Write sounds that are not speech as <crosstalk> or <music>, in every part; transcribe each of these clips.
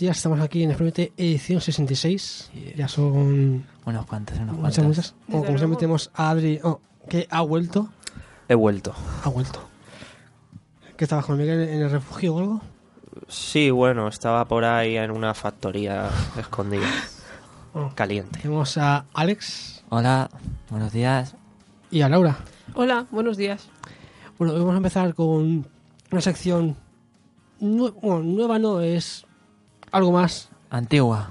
días, estamos aquí en FMT edición 66. Ya son Unos cuantos, unos muchas, cuantos. muchas. O como siempre tenemos a Adri, oh, que ha vuelto. He vuelto. Ha vuelto. ¿Que estabas con Miguel en el refugio o algo? Sí, bueno, estaba por ahí en una factoría escondida. <laughs> Oh. Caliente. Tenemos a Alex Hola, buenos días. y a Laura. Hola, buenos días. Bueno, hoy vamos a empezar con una sección nue- bueno, nueva, no, es algo más. Antigua.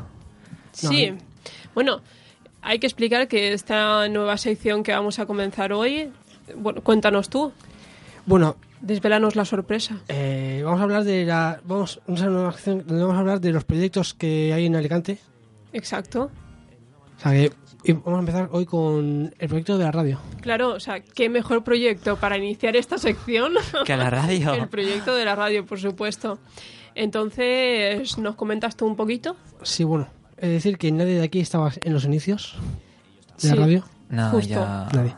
No, Sí, bueno, hay que explicar que esta nueva sección que vamos a comenzar hoy, bueno, cuéntanos tú, Bueno, desvelanos la sorpresa. eh, vamos a hablar de la vamos, vamos a hacer una sección donde vamos a hablar de los proyectos que hay en Alicante. Exacto. O sea que y vamos a empezar hoy con el proyecto de la radio. Claro, o sea, qué mejor proyecto para iniciar esta sección <laughs> Que la radio. <laughs> el proyecto de la radio, por supuesto. Entonces, ¿nos comentas tú un poquito? Sí, bueno, es decir que nadie de aquí estaba en los inicios de la radio. No, Justo. ya. Nadie.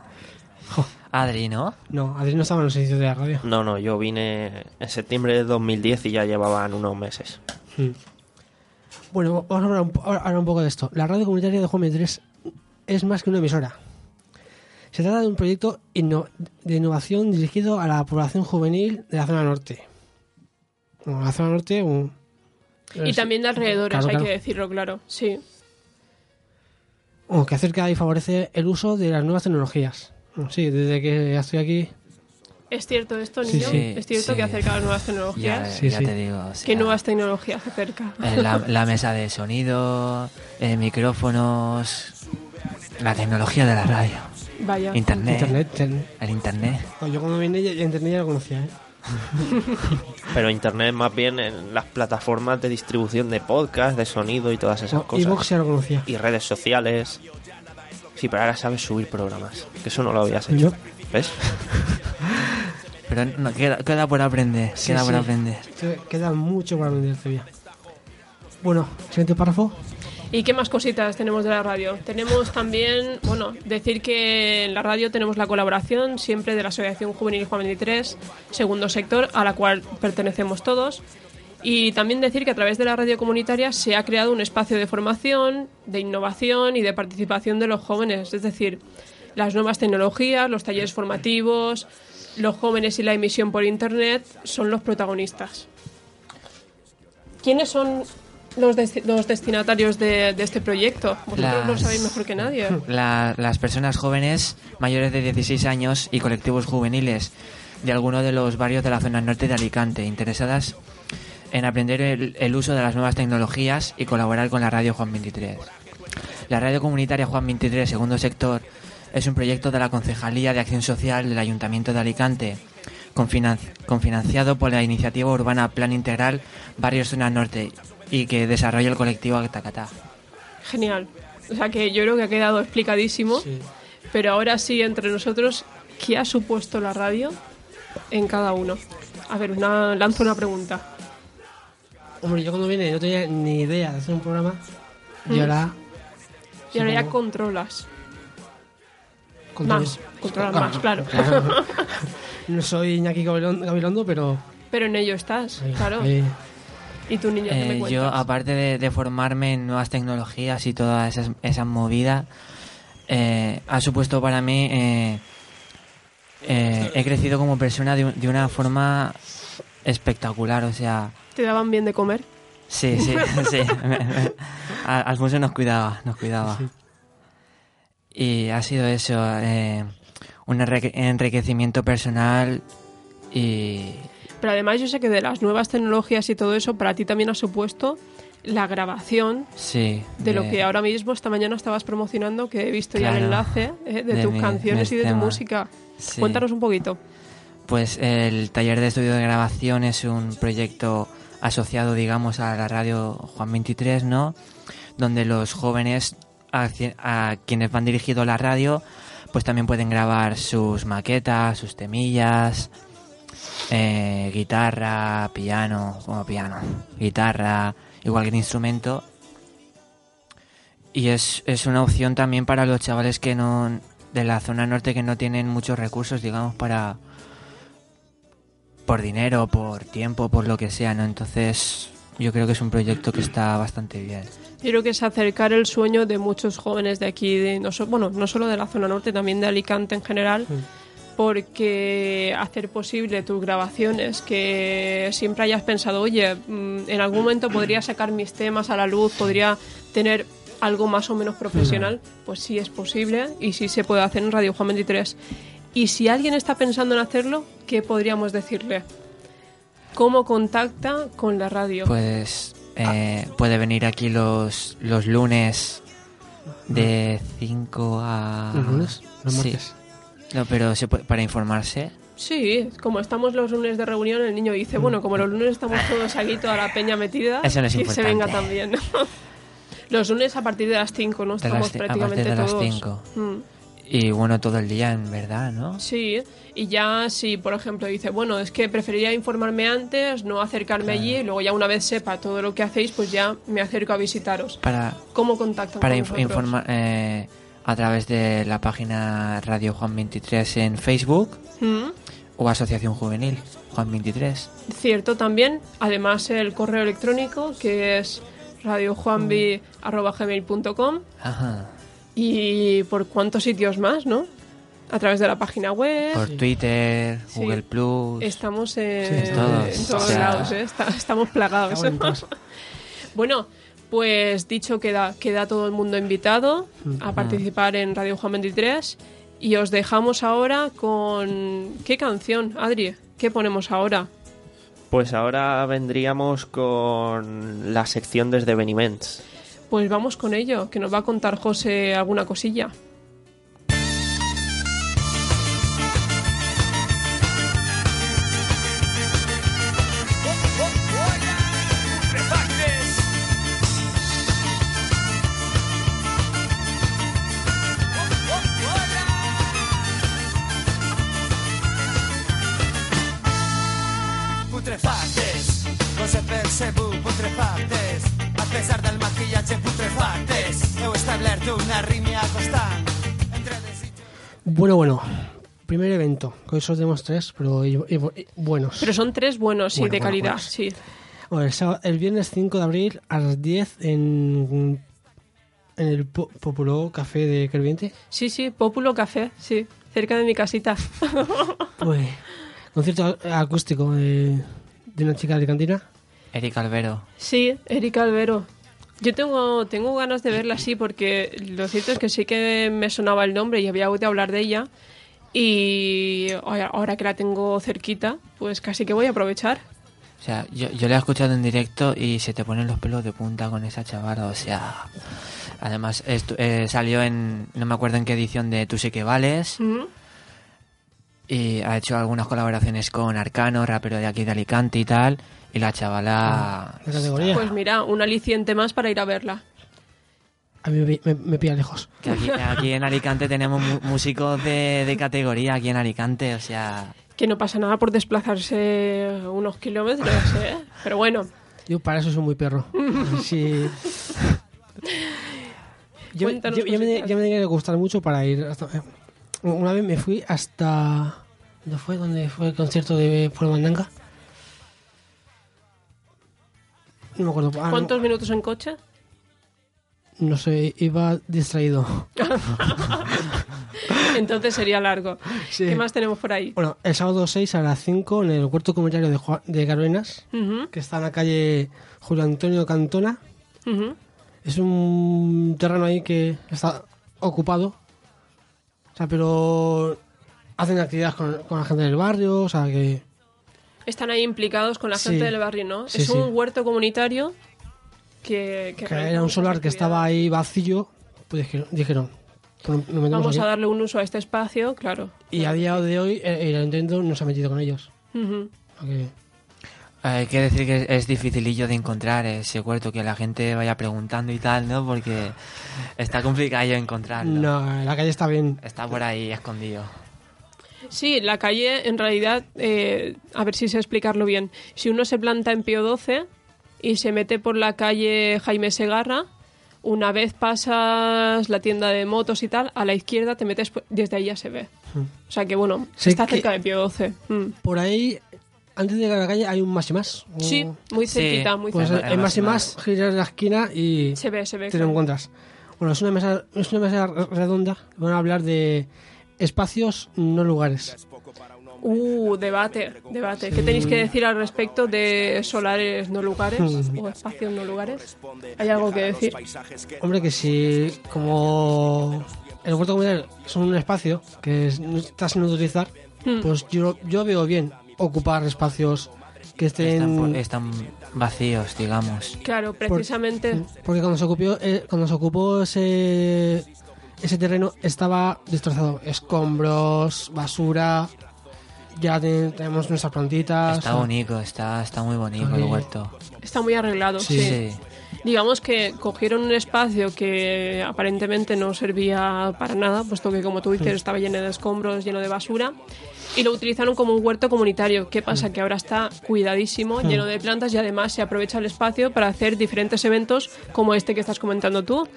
Jo, Adri, ¿no? no, Adri no estaba en los inicios de la radio. No, no, yo vine en septiembre de 2010 y ya llevaban unos meses. Mm. Bueno, vamos a hablar un, ahora- un poco de esto. La radio comunitaria de Juan 23 es más que una emisora. Se trata de un proyecto inno- de innovación dirigido a la población juvenil de la zona norte. Bueno, la zona norte... un- Y es- también de alrededores, claro, hay claro. que decirlo, claro. Sí. bueno, que acerca y favorece el uso de las nuevas tecnologías. Sí, desde que estoy aquí... ¿Es cierto esto, Sí, niño? sí, ¿Es cierto sí. que acerca las nuevas Ya, tecnologías? Sí, ya sí. te digo. o sea, ¿Qué nuevas tecnologías acerca? eh, la, <laughs> la mesa de sonido, eh, micrófonos, la tecnología de la radio, Vaya. internet, Internet. el internet. Yo cuando vine ya, ya Internet ya lo conocía, ¿eh? <laughs> Pero internet más bien en las plataformas de distribución de podcast, de sonido y todas esas cosas. Evox ya lo conocía. Y redes sociales. Sí, pero ahora sabes subir programas. Que eso no lo habías hecho. Yo- ¿Ves? <laughs> Pero no, queda, queda por aprender, Sí, queda por sí. aprender. Que- Queda mucho para aprender todavía. Bueno, siguiente párrafo. ¿Y qué más cositas tenemos de la radio? Tenemos también, bueno, decir que en la radio tenemos la colaboración siempre de la Asociación Juvenil Juan 23, segundo sector, a la cual pertenecemos todos. Y también decir que a través de la radio comunitaria se ha creado un espacio de formación, de innovación y de participación de los jóvenes. Es decir, las nuevas tecnologías, los talleres formativos, los jóvenes y la emisión por Internet son los protagonistas. ¿Quiénes son los, desti- los destinatarios de, de este proyecto? Vosotros lo Las- sabéis mejor que nadie. <laughs> La- las personas jóvenes mayores de 16 años y colectivos juveniles de alguno de los barrios de la zona norte de Alicante, interesadas en aprender el, el uso de las nuevas tecnologías y colaborar con la radio Juan 23. La radio comunitaria Juan 23, segundo sector, es un proyecto de la Concejalía de Acción Social del Ayuntamiento de Alicante, confinan- confinanciado por la iniciativa urbana Plan Integral Barrios Zona Norte y que desarrolla el colectivo Actacatá. Genial. O sea que yo creo que ha quedado explicadísimo. Pero ahora sí, entre nosotros, ¿qué ha supuesto la radio en cada uno? A ver, una, lanzo una pregunta. Hombre, yo cuando vine no tenía ni idea de hacer un programa. Y Mm. ahora. Y ahora ya controlas. con Más, controlas Claro, más, claro. <laughs> No soy Iñaki Gabilondo, Gabilondo, pero. Pero en ello estás, ahí, claro. ahí. ¿Y tu niño qué me Eh, cuentas? yo, aparte de, de formarme en nuevas tecnologías y toda esa, esa movida, eh, ha supuesto para mí. eh, eh, he crecido como persona de, un- de una forma espectacular, o sea. ¿Te daban bien de comer? Sí, sí, <laughs> sí. Alfonso nos cuidaba, nos cuidaba. Y ha sido eso, eh, un enrique- enriquecimiento personal y. Pero además yo sé que de las nuevas tecnologías y todo eso, para ti también ha supuesto la grabación Sí. de lo que ahora mismo esta mañana estabas promocionando, que he visto ya el enlace eh, de, De tus mi- canciones y de tu música. Sí. Cuéntanos un poquito. Pues el taller de estudio de grabación es un proyecto asociado, digamos, a la radio Juan 23, ¿no? Donde los jóvenes a, a quienes van dirigido la radio, pues también pueden grabar sus maquetas, sus temillas, eh, guitarra, piano, bueno, piano, guitarra y cualquier instrumento. y es, es una opción también para los chavales que no de la zona norte que no tienen muchos recursos, digamos, para por dinero, por tiempo, por lo que sea, ¿no? Entonces, yo creo que es un proyecto que está bastante bien. Yo creo que es acercar el sueño de muchos jóvenes de aquí, de, no so- bueno, no solo de la zona norte, también de Alicante en general, porque hacer posible tus grabaciones, que siempre hayas pensado, oye, mm, en algún momento podría sacar mis temas a la luz, podría tener algo más o menos profesional, pues sí es posible y sí se puede hacer en Radio Juan 23. Y si alguien está pensando en hacerlo, ¿qué podríamos decirle? ¿Cómo contacta con la radio? Pues eh, puede venir aquí los, los lunes de 5 a... ¿Los lunes? Los Sí. No, pero se puede- para informarse. Sí, como estamos los lunes de reunión, el niño dice, bueno, como los lunes estamos todos aquí, toda la peña metida, Eso no es que se venga también. <laughs> los lunes a partir de las 5, ¿no? De Estamos las ci- a prácticamente partir de las todos. cinco. Mm, Y bueno, todo el día, en verdad, ¿no? Sí, y ya si, por ejemplo, dice, bueno, es que preferiría informarme antes, no acercarme allí, y luego ya una vez sepa todo lo que hacéis, pues ya me acerco a visitaros. Para, ¿Cómo contactan para con inf- informar eh, a través de la página Radio Juan 23 en Facebook Mm, o Asociación Juvenil Juan 23. Cierto también, además el correo electrónico que es radiojuanvi.gmail.com Ajá. y por cuántos sitios más, ¿no? A través de la página web. Por Twitter, Sí. Google Plus. Estamos en, Sí, en todos. todos, O sea- lados, ¿eh? Está- estamos plagados. <laughs> Bueno, pues dicho queda, queda todo el mundo invitado a participar en Radio Juan 23 y os dejamos ahora con... ¿Qué canción, Adri? ¿Qué ponemos ahora? Pues ahora vendríamos con la sección de esdeveniments. Pues vamos con ello, que nos va a contar José alguna cosilla. Bueno, bueno. Primer evento. Hoy solo tenemos tres, pero y- y- y buenos. Pero son tres buenos, sí, Bueno, de bueno, calidad, buenos. sí. Bueno, el, sábado- el viernes 5 de abril a las 10 en, en el Po- Popular Café de Kerviente. Sí, sí, Populo Café, sí, cerca de mi casita. <laughs> Pues, <laughs> concierto acústico de, de una chica de cantina. Eric Albero. Sí, Erika Albero. Yo tengo, tengo ganas de verla así porque lo cierto es que sí que me sonaba el nombre y había oído hablar de ella. Y ahora que la tengo cerquita, pues casi que voy a aprovechar. O sea, yo, yo la he escuchado en directo y se te ponen los pelos de punta con esa chavala. O sea, además estu- eh, salió en, no me acuerdo en qué edición de Tú sí que vales. Y ha hecho algunas colaboraciones con Arcano, rapero de aquí de Alicante y tal. Y la chavala... De categoría. Pues mira, un aliciente más para ir a verla. A mí me, me, me pilla lejos. Que aquí, aquí en Alicante tenemos músicos de, de categoría, aquí en Alicante, o sea... Que no pasa nada por desplazarse unos kilómetros, <laughs> ¿eh? Pero bueno, Yo para eso soy muy perro. <laughs> Sí. Yo, yo- me, ya me tenía que gustar mucho para ir. Hasta, eh, una vez me fui hasta. ¿Dónde fue? ¿Dónde fue el concierto de Pueblo Mandanga? No me acuerdo. Ah, no- ¿cuántos minutos en coche? No sé, iba distraído. <laughs> Entonces sería largo. Sí. ¿Qué más tenemos por ahí? Bueno, el sábado 6 a las 5 en el huerto comunitario de, Juan- de que está en la calle Julio Antonio Cantona. Es un terreno ahí que está ocupado. O sea, pero hacen actividades con, con la gente del barrio, o sea que... Están ahí implicados con la Sí. gente del barrio, ¿no? Sí, es sí. un huerto comunitario que... que que realiza era un solar que estaba ahí vacío, pues dijeron, dijeron pues nos metemos Vamos aquí. a darle un uso a este espacio, claro. Y a día de hoy eh, el ayuntamiento no se ha metido con ellos. Que- Hay que decir que es dificilillo de encontrar ese huerto, que la gente vaya preguntando y tal, ¿no? Porque está complicado encontrarlo. No, la calle está bien. Está por ahí escondido. Sí, la calle, en realidad, eh, a ver si sé explicarlo bien. Si uno se planta en Pío XII y se mete por la calle Jaime Segarra, Una vez pasas la tienda de motos y tal, a la izquierda te metes, por- desde ahí ya se ve. O sea que bueno, Sé está que- cerca de Pío 12. Mm. Por ahí, antes de llegar a la calle, hay un más y más. Sí, muy Sí. cerquita, muy Pues cerca. hay más y más, giras la esquina y Se ve, se ve. te lo claro. encuentras. Bueno, es una mesa, es una mesa redonda. Van a hablar de espacios, no lugares. Uh, debate, debate. ¿Qué tenéis que decir al respecto de solares no lugares Mm. o espacios no lugares? ¿Hay algo que decir? Hombre, que si como el huerto comunitario es un espacio que está sin utilizar, Mm. pues yo, yo veo bien ocupar espacios que Están, por- estén... están vacíos, digamos. Claro, precisamente. Porque cuando se ocupó, eh, cuando se ocupó ese, ese terreno estaba destrozado. Escombros, basura. Ya te- tenemos nuestras plantitas. Está bonito, está, está muy bonito el huerto. Está muy arreglado, sí. Sí. Digamos que cogieron un espacio que aparentemente no servía para nada, puesto que, como tú dices, estaba lleno de escombros, lleno de basura, y lo utilizaron como un huerto comunitario. ¿Qué pasa? Que ahora está cuidadísimo, lleno de plantas, y además se aprovecha el espacio para hacer diferentes eventos como este que estás comentando tú.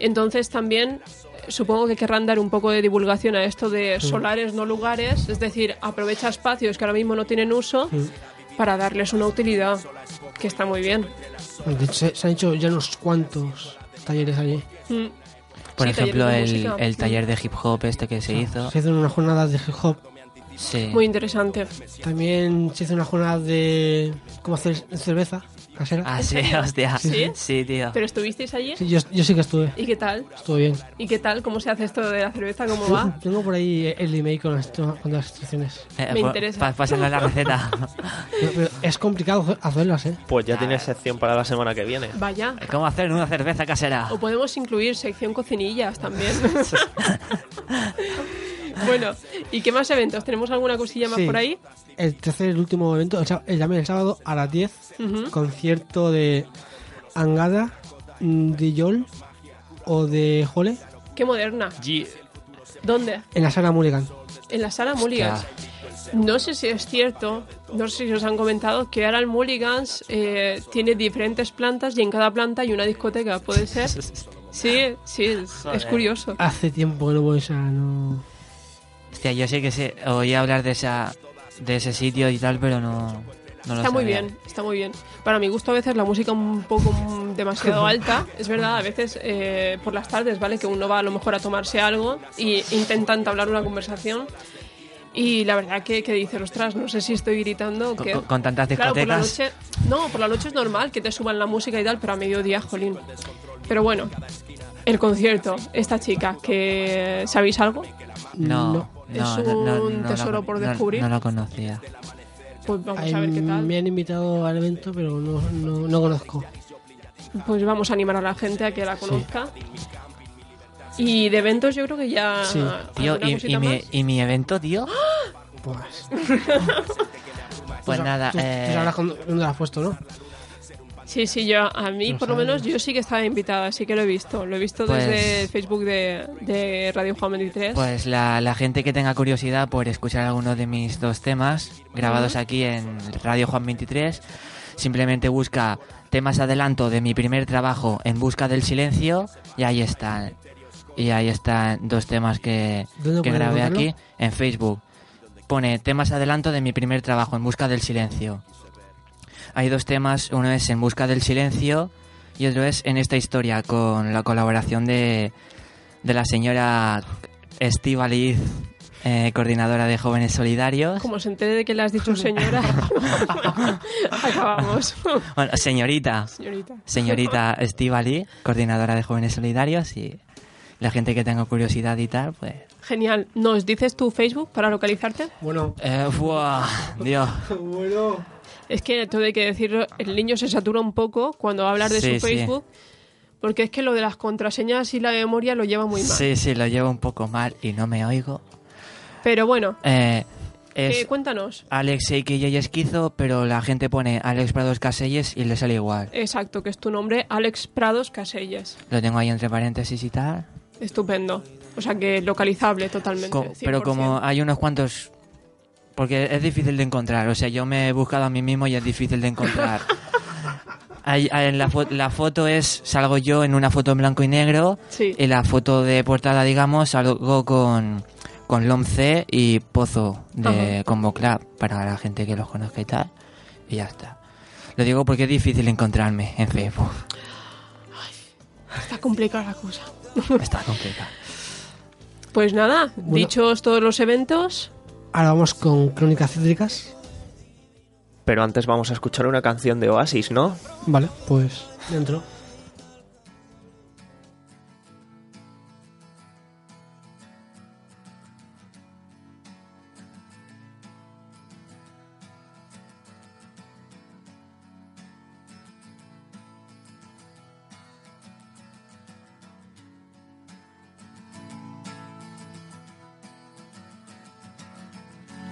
Entonces también supongo que querrán dar un poco de divulgación a esto de solares no lugares, es decir, aprovecha espacios que ahora mismo no tienen uso para darles una utilidad, que está muy bien. De hecho, Se, se han hecho ya unos cuantos talleres allí. Mm. Por Sí, ejemplo, el, taller de hip hop este que se hizo. Se hizo una jornada de hip hop. Sí. Muy interesante. También se hizo una jornada de cómo hacer cerveza casera. Ah, sí, hostia. ¿Sí? Sí, tío. ¿Pero estuvisteis allí? Sí, yo, yo sí que estuve. ¿Y qué tal? Estuvo bien. ¿Y qué tal? ¿Cómo se hace esto de la cerveza? ¿Cómo va? Tengo por ahí el email con las, con las instrucciones. Eh, Me pa- interesa. pa- pásenle la receta. <laughs> Pero, pero es complicado hacerlas, ¿eh? Pues ya tienes sección para la semana que viene. Vaya. ¿Cómo hacer una cerveza casera? O podemos incluir sección cocinillas también. <laughs> <laughs> bueno, ¿y qué más eventos? ¿Tenemos alguna cosilla más Sí. por ahí? El tercer y último evento, el, el, también el sábado a las 10, Ujú. concierto de Angada, mm, de Yol o de Jole Qué moderna. ¿Dónde? en la sala Mulligan. En la sala Mulligans. No sé si es cierto, no sé si os han comentado que ahora el Mulligans eh, tiene diferentes plantas y en cada planta hay una discoteca, ¿puede ser? <laughs> Sí, sí, es, es curioso. Hace tiempo que no voy a esa, no... Hostia, yo sé que sé, oí hablar de esa de ese sitio y tal, pero no, no Está muy bien, está muy bien. Para mi gusto a veces la música un poco demasiado <laughs> alta, es verdad, a veces eh, por las tardes, ¿vale? Que uno va a lo mejor a tomarse algo y intenta entablar una conversación y la verdad que, que dices, ostras, no sé si estoy gritando o Con, qué. con- con tantas Claro, por la discotecas. noche, no, por la noche es normal que te suban la música y tal, pero a mediodía, jolín. Pero bueno, el concierto, esta chica, que ¿sabéis algo? No, No. no, Es no, un no tesoro por descubrir. No, lo conocía. Pues vamos Ay, a ver qué tal. Me han invitado al evento, pero no, no, no conozco. Pues vamos a animar a la gente a que la conozca. Y de eventos yo creo que ya... Sí. Tío, ¿alguna y, mi, más? y mi evento, tío. Pues, Pues tú- nada, tú, eh, tú sabrás cuándo- dónde lo has puesto, ¿no? Sí, sí, yo a mí por lo menos yo sí que estaba invitada, sí que lo he visto. Lo he visto Pues- desde el Facebook de, de Radio Juan 23. Pues la, la gente que tenga curiosidad por escuchar alguno de mis dos temas grabados aquí en Radio Juan 23, simplemente busca temas adelanto de mi primer trabajo en busca del silencio y ahí están. Y ahí están dos temas que, ¿Dónde que grabé aquí en Facebook. Pone temas adelanto de mi primer trabajo en busca del silencio. Hay dos temas, uno es en busca del silencio y otro es en esta historia con la colaboración de, de la señora Estivaliz, eh, coordinadora de Jóvenes Solidarios. Como se entere de que le has dicho señora, <laughs> <laughs> acabamos. Bueno, señorita, Señorita. señorita Estivali, coordinadora de Jóvenes Solidarios y la gente que tenga curiosidad y tal, pues... Genial. ¿Nos dices tu Facebook para localizarte? Bueno, Eh, ¡buah! Dios. <laughs> bueno. Es que todo hay que decirlo, el niño se satura un poco cuando hablar de Sí, su sí. Facebook, porque es que lo de las contraseñas y la memoria lo lleva muy mal. Sí, sí, lo llevo un poco mal y no me oigo. Pero bueno, Eh, eh, es cuéntanos. Alex AKJ Esquizo, pero la gente pone Alex Prados Caselles y le sale igual. Exacto, que es tu nombre, Alex Prados Caselles. Lo tengo ahí entre paréntesis y tal. Estupendo. O sea que localizable totalmente. Co- pero 100%. como hay unos cuantos... Porque es difícil de encontrar. O sea, yo me he buscado a mí mismo y es difícil de encontrar. <laughs> Ahí en la, fo- la foto es, salgo yo en una foto en blanco y negro Sí. y la foto de portada, digamos, salgo con, con LOMC y Pozo de Ajá. Combo Club para la gente que los conozca y tal. Y ya está. Lo digo porque es difícil encontrarme en Facebook. Está complicada la cosa. Está complicado. Pues nada, Bueno. dichos todos los eventos, Ahora vamos con Crónicas Cítricas. Pero antes vamos a escuchar una canción de Oasis, ¿no? Vale, pues dentro.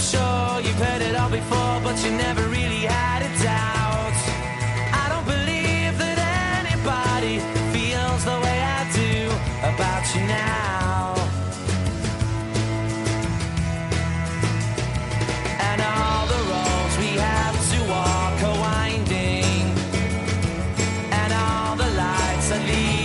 Sure you've heard it all before, but you never really had a doubt. I don't believe that anybody feels the way I do about you now. And all the roads we have to walk are winding, and all the lights that lead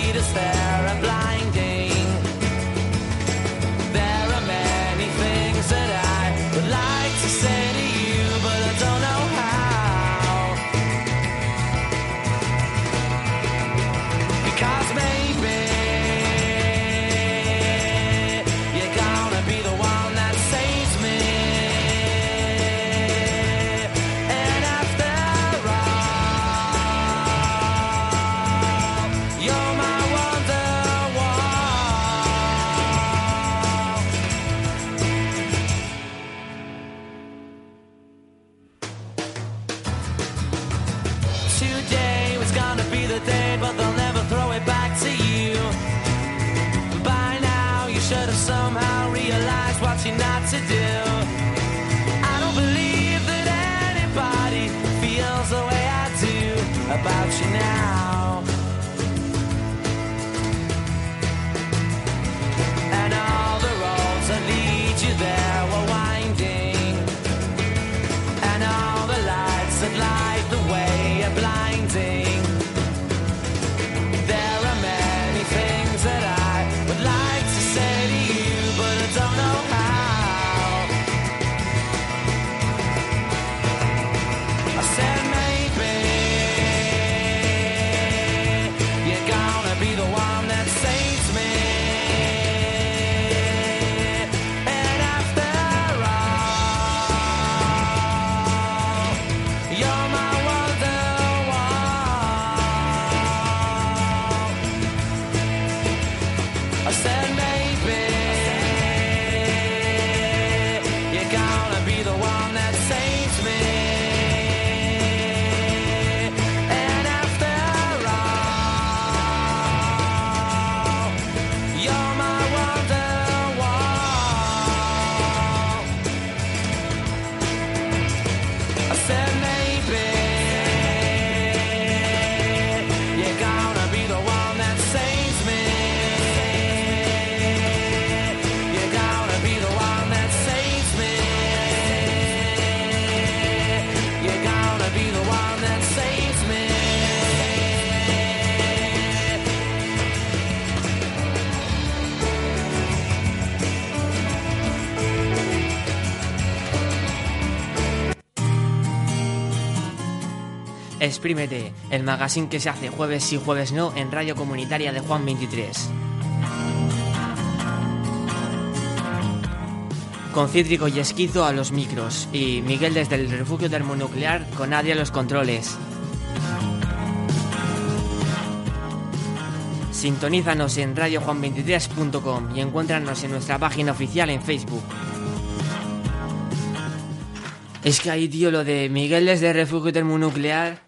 Exprímete, el magazine que se hace jueves sí, jueves no en Radio Comunitaria de Juan 23. Con Cítrico y Esquizo a los micros y Miguel desde el refugio termonuclear con Nadia a los controles. Sintonízanos en radiojuan23.com y encuéntranos en nuestra página oficial en Facebook. Es que ahí, tío, lo de Miguel desde el refugio termonuclear.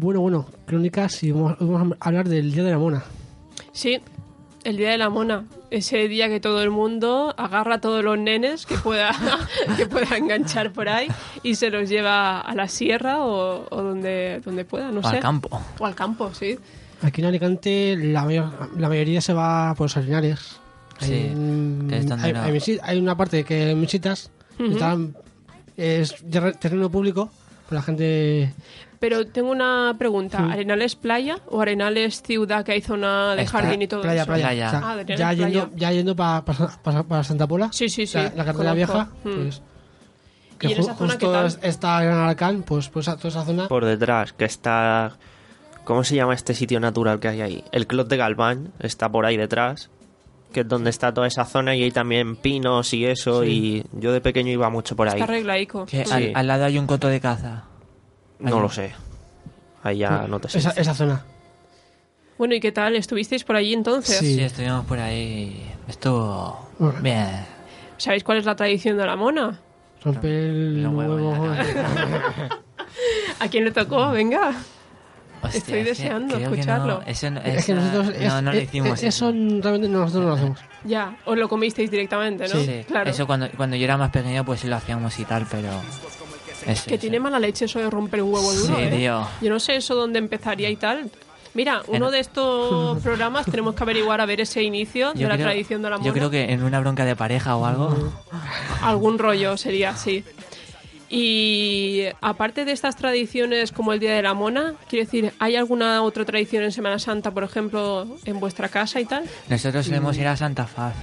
Bueno, bueno, crónicas y vamos, vamos a hablar del Día de la Mona. Sí, el día de la mona. Ese día que todo el mundo agarra a todos los nenes que pueda, <laughs> que pueda enganchar por ahí y se los lleva a la sierra o, o donde, donde pueda, no O sé. al campo. O al campo, sí. Aquí en Alicante la, mayor- la mayoría se va por los arenales. Sí, Hay, hay, hay hay una parte que Ujú. están- es ter- terreno público, pues la gente... Pero tengo una pregunta. Sí. ¿Arenales playa o Arenales ciudad que hay zona de Está- jardín y todo playa, eso? playa. Playa. O sea, Ah, ya, playa. yendo, ya yendo para para Santa Pola, Sí, sí, sí. la, la carretera vieja, Mm. pues... ¿Y Que en ju- esa zona qué justo tal? es- está en Aracán, pues, pues a- toda esa zona... Por detrás, que está... ¿Cómo se llama este sitio natural que hay ahí? El Clot de Galván está por ahí detrás, que es donde está toda esa zona y hay también pinos y eso, y yo de pequeño iba mucho por ahí. Está arreglaico. Que Sí. al, al lado hay un coto de caza. No lo sé. Ahí ya no te sé. esa, esa zona. Bueno, ¿y qué tal? ¿Estuvisteis por allí entonces? Sí. Sí, estuvimos por ahí. Estuvo Bueno. bien. ¿Sabéis cuál es la tradición de la mona? Romper el huevo... <laughs> ¿A quién le tocó? Venga. Hostia, Estoy deseando escucharlo. no, eso no, Es que nosotros... no, es- no lo es- hicimos. Eso realmente nosotros no lo hacemos. Ya, os lo comisteis directamente, ¿no? Sí, claro. Eso cuando, cuando yo era más pequeño pues sí lo hacíamos y tal, pero... eso, Que eso. tiene mala leche eso de romper un huevo duro, Sí, ¿eh? tío. Yo no sé eso dónde empezaría y tal. Mira, uno de estos <laughs> programas tenemos que averiguar a ver ese inicio de Yo la creo- tradición de la mona. Yo creo que en una bronca de pareja o algo... <laughs> Algún rollo sería así. Y aparte de estas tradiciones como el Día de la Mona, quiero decir, ¿hay alguna otra tradición en Semana Santa, por ejemplo, en vuestra casa y tal? Nosotros solemos ir a Santa Faz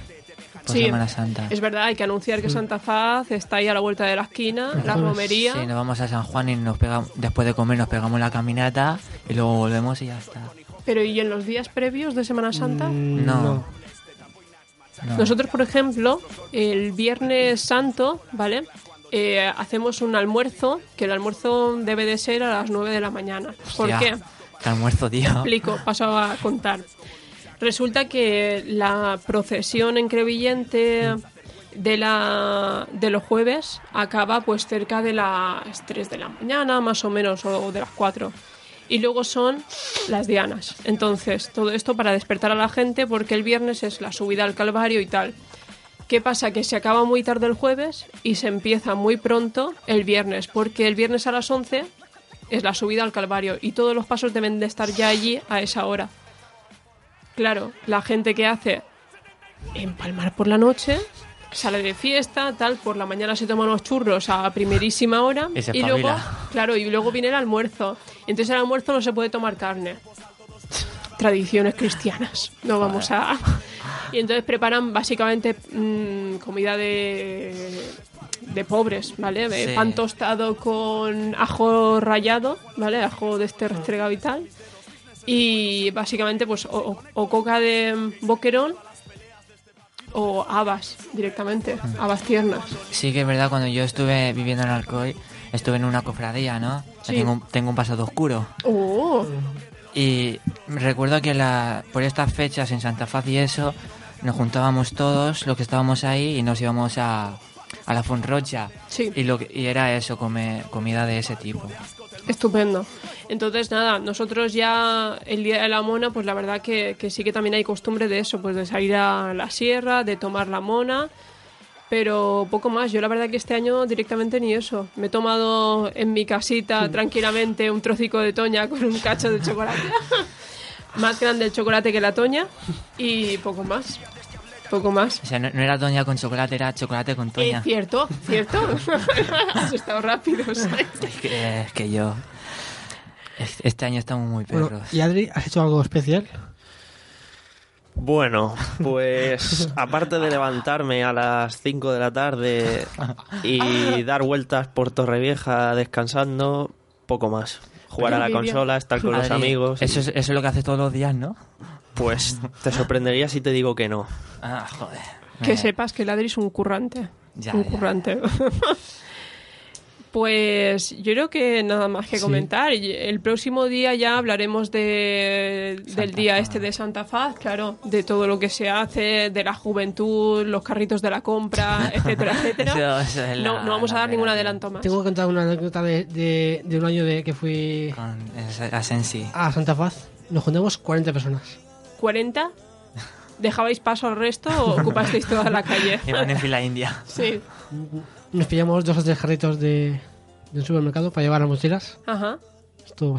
por Sí, Semana Santa. Es verdad, hay que anunciar que Santa Faz está ahí a la vuelta de la esquina, la romería. Sí, nos vamos a San Juan y nos pegamos, después de comer nos pegamos la caminata y luego volvemos y ya está. Pero ¿y en los días previos de Semana Santa? Mm, No. No. Nosotros, por ejemplo, el Viernes Santo, ¿vale? Eh, hacemos un almuerzo, que el almuerzo debe de ser a las 9 de la mañana. ¿Por Hostia, qué? Qué almuerzo, tío. explico, paso a contar. Resulta que la procesión en Crevillente de, la, de los jueves acaba pues cerca de las 3 de la mañana, más o menos, o de las 4. Y luego son las dianas. Entonces, todo esto para despertar a la gente porque el viernes es la subida al Calvario y tal. ¿Qué pasa? Que se acaba muy tarde el jueves y se empieza muy pronto el viernes, porque el viernes a las 11 es la subida al Calvario y todos los pasos deben de estar ya allí a esa hora. Claro, la gente que hace empalmar por la noche, sale de fiesta, tal, por la mañana se toma unos churros a primerísima hora Y se luego, claro, y luego viene el almuerzo. Entonces el almuerzo no se puede tomar carne. Tradiciones cristianas. No vamos a y entonces preparan básicamente mm, comida de de pobres, ¿vale? Sí. Pan tostado con ajo rallado, ¿vale? Ajo de este restregado y tal. Y básicamente, pues, o, coca de boquerón o habas directamente, habas tiernas. Sí que es verdad, cuando yo estuve viviendo en Alcoy, estuve en una cofradía, ¿no? Sí. Tengo, un- tengo un pasado oscuro. ¡Oh! Y recuerdo que la, por estas fechas en Santa Faz y eso, nos juntábamos todos los que estábamos ahí y nos íbamos a, a la Fonrocha. Sí. Y, lo, que- y era eso, come- comida de ese tipo. Estupendo. Entonces, nada, nosotros ya el día de la mona, pues la verdad que, que sí que también hay costumbre de eso, pues de salir a la sierra, de tomar la mona, pero poco más. Yo la verdad que este año directamente ni eso. Me he tomado en mi casita tranquilamente un trocico de toña con un cacho de chocolate. <laughs> más grande el chocolate que la toña y poco más. Poco más. O sea, no, no era toña con chocolate, era chocolate con Eh, toña. cierto, cierto. <laughs> <laughs> Has estado rápido, ¿sabes? Es que, es que yo... es- Este año estamos muy Bueno, perros. ¿y Adri, has hecho algo especial? Bueno, pues <laughs> aparte de levantarme a las 5 de la tarde y dar vueltas por Torrevieja descansando, poco más. Jugar a la consola, estar con los amigos. Eso es, eso es lo que haces todos los días, ¿no? Pues te sorprendería si te digo que no. Ah, joder. Que Eh, sepas que el Adri es un currante. Ya, un ya. currante. <laughs> pues yo creo que nada más que Sí. comentar. El próximo día ya hablaremos de, del día Faz. este de Santa Faz, claro, de todo lo que se hace, de la juventud, los carritos de la compra, <laughs> etcétera, etcétera. Eso- eso es no, la- no vamos a dar ningún adelanto más. Tengo que contar una anécdota de, de, de un año de que fui Con a Sensi. a Santa Faz. Nos juntamos 40 personas. 40. ¿Dejabais paso al resto o ocupasteis toda la calle? Iban en fila india. sí. Nos pillamos dos o tres carritos de, del supermercado para llevar las mochilas. Ajá.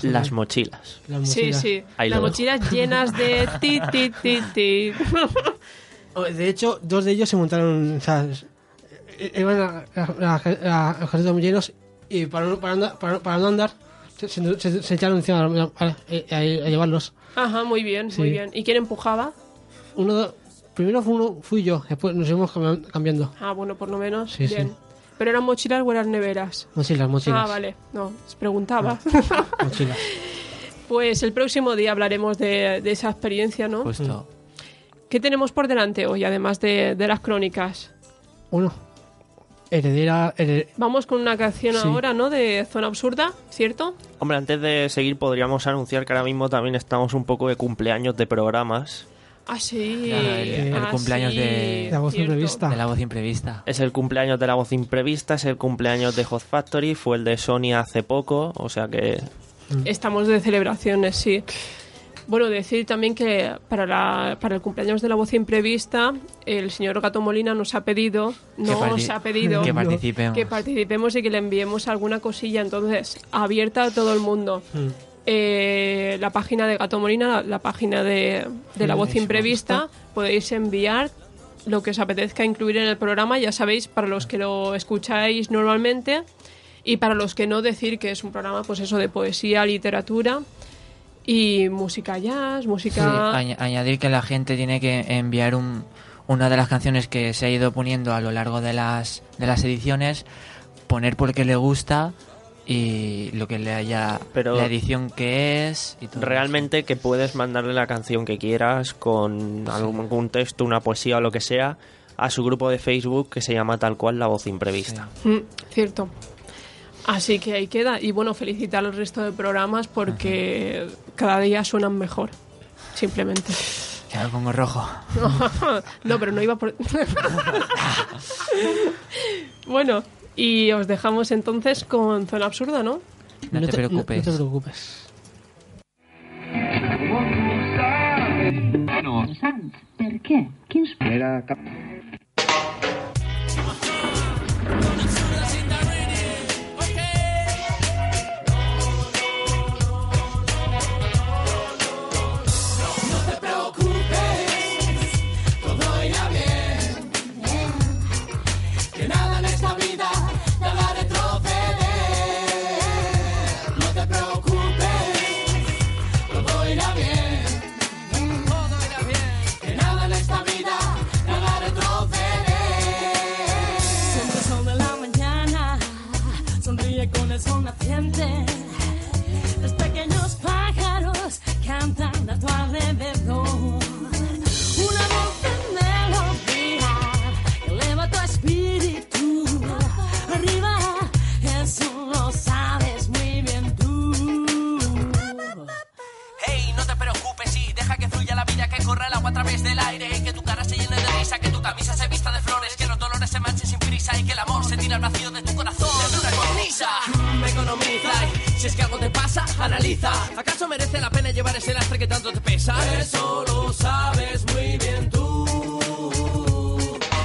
Las mochilas. Las Sí, mochilas. sí. Ahí Las dejo. mochilas llenas de ti, ti, ti, ti. <laughs> Oh, De hecho, dos de ellos se montaron, o sea, eh, iban a, a, a- a los carritos muy llenos y para, no- para, andar- para, para no andar se, se- se- se echaron encima a, a- a- a llevarlos. Ajá, muy bien, muy bien. ¿Y quién empujaba? Uno, primero fue uno, fui yo, después nos íbamos cambi- cambiando. Ah, bueno, por lo menos. Sí, bien. sí. ¿Pero eran mochilas o eran neveras? Mochilas, mochilas. Ah, vale. No, os preguntaba. <laughs> Mochilas. pues el próximo día hablaremos de, de esa experiencia, ¿no? Justo. ¿Qué tenemos por delante hoy, además de, de las crónicas? Uno, heredera, hered- Vamos con una canción Sí. ahora, ¿no? De Zona Absurda, ¿cierto? Hombre, antes de seguir podríamos anunciar que ahora mismo también estamos un poco de cumpleaños de programas. Ah, sí. El- el Ah, cumpleaños sí, de- La voz cierto. imprevista. De la voz imprevista. Es el cumpleaños de la voz imprevista, es el cumpleaños de Hot Factory, fue el de Sony hace poco, o sea que Estamos de celebraciones, sí. Bueno, decir también que para, la, para el cumpleaños de la voz imprevista, el señor Gato Molina nos ha pedido, Que nos ha pedido Que participemos. que participemos y que le enviemos alguna cosilla. Entonces, abierta a todo el mundo. Mm. Eh, la página de Gato Molina, la, la página de, de la voz Sí, imprevista, podéis enviar lo que os apetezca incluir en el programa. Ya sabéis, para los que lo escucháis normalmente y para los que no, decir que es un programa, pues eso, de poesía, literatura y música jazz, Sí, música... añ- añadir que la gente tiene que enviar un, una de las canciones que se ha ido poniendo a lo largo de las, de las ediciones, poner por qué le gusta y lo que le haya, Pero- la edición que es y todo realmente que puedes mandarle la canción que quieras con algún texto, una poesía o lo que sea a su grupo de Facebook que se llama tal cual La Voz Imprevista. Mm, cierto. Así que ahí queda. Y bueno, felicitar al resto de programas porque cada día suenan mejor. Simplemente. Ya me pongo rojo. <laughs> no, pero no iba por. <laughs> bueno, y os dejamos entonces con Zona Absurda, ¿no? No, te, preocupes. No, te preocupes. Perché? Chi spera? Los pequeños pájaros cantan a tu alrededor. Una dulce melodía que eleva tu espíritu. Arriba, eso lo sabes muy bien tú. Hey, no te preocupes y deja que fluya la vida, que corra el agua a través del aire, que tu cara se llene de risa, que tu camisa analiza. ¿Acaso merece la pena llevar ese lastre que tanto te pesa? Eso lo sabes muy bien tú.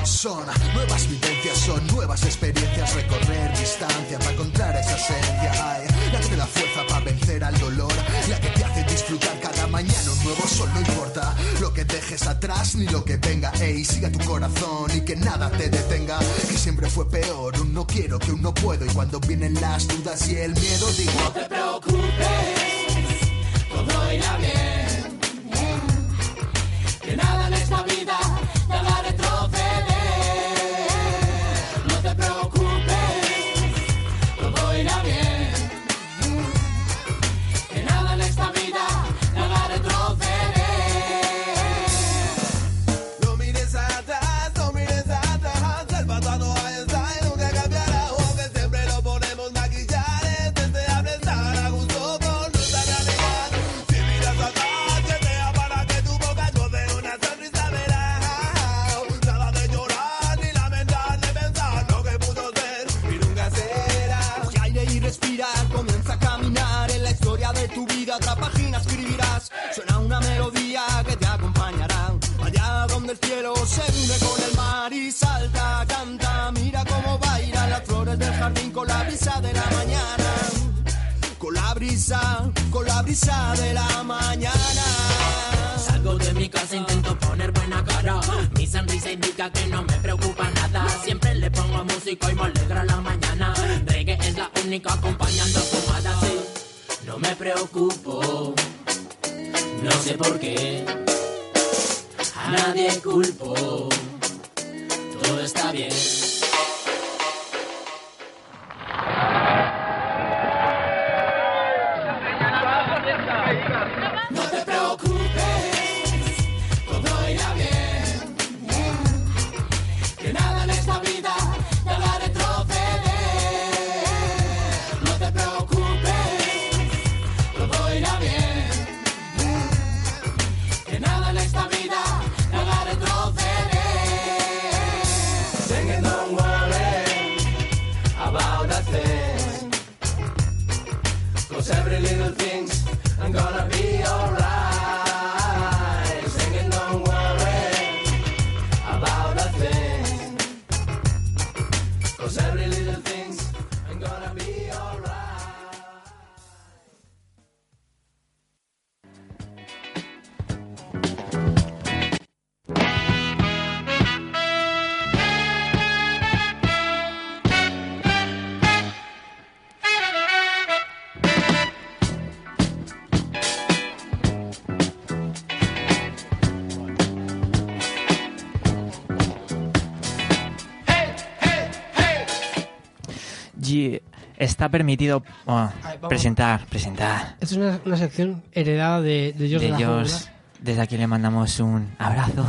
Son nuevas vivencias, son nuevas experiencias, recorrer distancia atrás ni lo que venga. Ey, siga tu corazón y que nada te detenga. Que siempre fue peor, un no quiero que un no puedo. Y cuando vienen las dudas y el miedo, digo: No te preocupes, todo irá bien. Que nada en esta vida, acompañando fumada. Sí, no me preocupo. No sé por qué. A nadie culpo. Todo está bien. Permitido oh, presentar, presentar. Esta es una, una sección heredada de, de Dios de, de Jungla, desde aquí le mandamos un abrazo.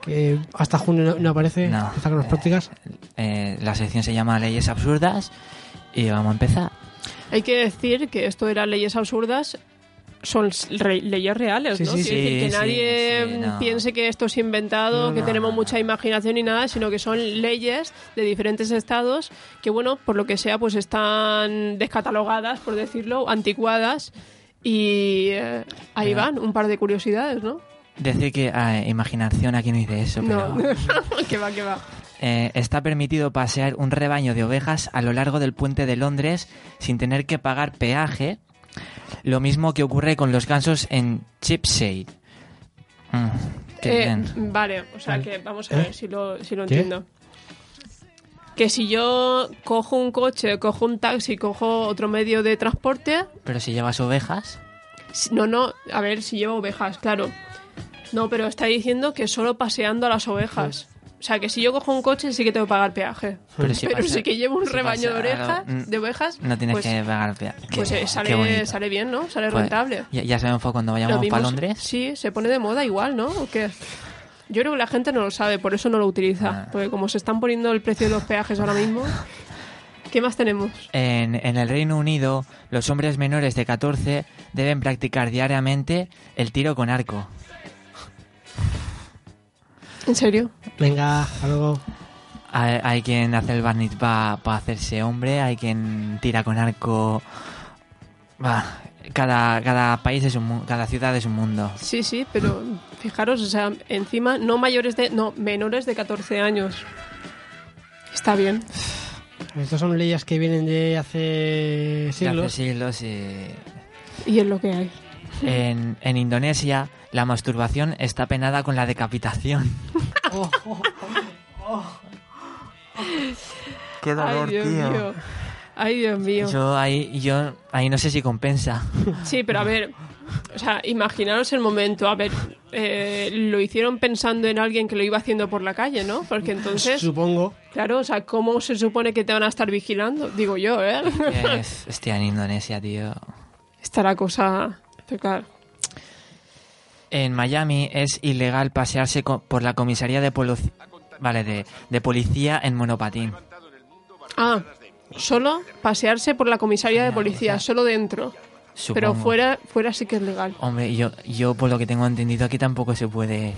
que hasta junio no, no aparece, No. está con las prácticas. Eh, la sección se llama Leyes Absurdas y vamos a empezar. Hay que decir que esto las leyes absurdas son re- leyes reales, ¿no? sí, decir que nadie no. piense que esto es inventado, No, que no. tenemos mucha imaginación ni nada, sino que son leyes de diferentes estados que, bueno, por lo que sea, pues están descatalogadas, por decirlo, anticuadas. Y eh, ahí Pero- van, un par de curiosidades, ¿no? Decir que ah, imaginación aquí no dice eso, pero No, <laughs> que va, que va. eh, está permitido pasear un rebaño de ovejas a lo largo del puente de Londres sin tener que pagar peaje. Lo mismo que ocurre con los gansos en Chipside. Mm, qué Eh, bien. Vale, o sea que vamos a ¿Eh? ver si lo, si lo ¿Qué? entiendo. Que si yo cojo un coche, cojo un taxi, cojo otro medio de transporte, Pero si llevas ovejas, no, no, a ver si llevo ovejas, claro. No, pero está diciendo que solo paseando a las ovejas. O sea, que si yo cojo un coche sí que tengo que pagar peaje. Pero si pero pasa- sí que llevo un si rebaño de orejas, mm, de ovejas, no tienes pues, que pagar peaje. Pues eh, sale, sale bien, ¿no? Sale Pues, rentable. ya, ya sabemos cuando vayamos para Londres. Sí, se pone de moda igual, ¿no? ¿O qué? Yo creo que la gente no lo sabe, por eso no lo utiliza. Ah. Porque como se están poniendo el precio de los peajes ahora mismo, ¿qué más tenemos? En, en el Reino Unido, los hombres menores de 14 deben practicar diariamente el tiro con arco. ¿En serio? Venga, hasta luego. Hay, hay quien hace el barnit para hacerse hombre, hay quien tira con arco. Bah, cada, cada país es un mu- cada ciudad es un mundo. Sí, sí, pero fijaros, o sea, encima no mayores de, no, menores de 14 años. Está bien. <sighs> Estas son leyes que vienen de hace De siglos. Hace siglos y- Y es lo que hay. <laughs> En, en Indonesia, la masturbación está penada con la decapitación. Oh, oh, oh. Qué Ay, Dios mío. Ay, Dios mío. Yo ahí, yo ahí no sé si compensa. <laughs> Sí, pero a ver, o sea, imaginaros el momento. A ver, eh, lo hicieron pensando en alguien que lo iba haciendo por la calle, ¿no? Porque entonces, Supongo. claro, o sea, ¿cómo se supone que te van a estar vigilando? Digo yo, ¿eh? Es- hostia, en Indonesia, tío. Está la cosa... claro. En Miami es ilegal pasearse por la comisaría de, polu- vale, de, de policía en monopatín. Ah, solo pasearse por la comisaría de policía, solo dentro. Pero fuera, fuera sí que es legal. Hombre, yo, yo por lo que tengo entendido aquí tampoco se puede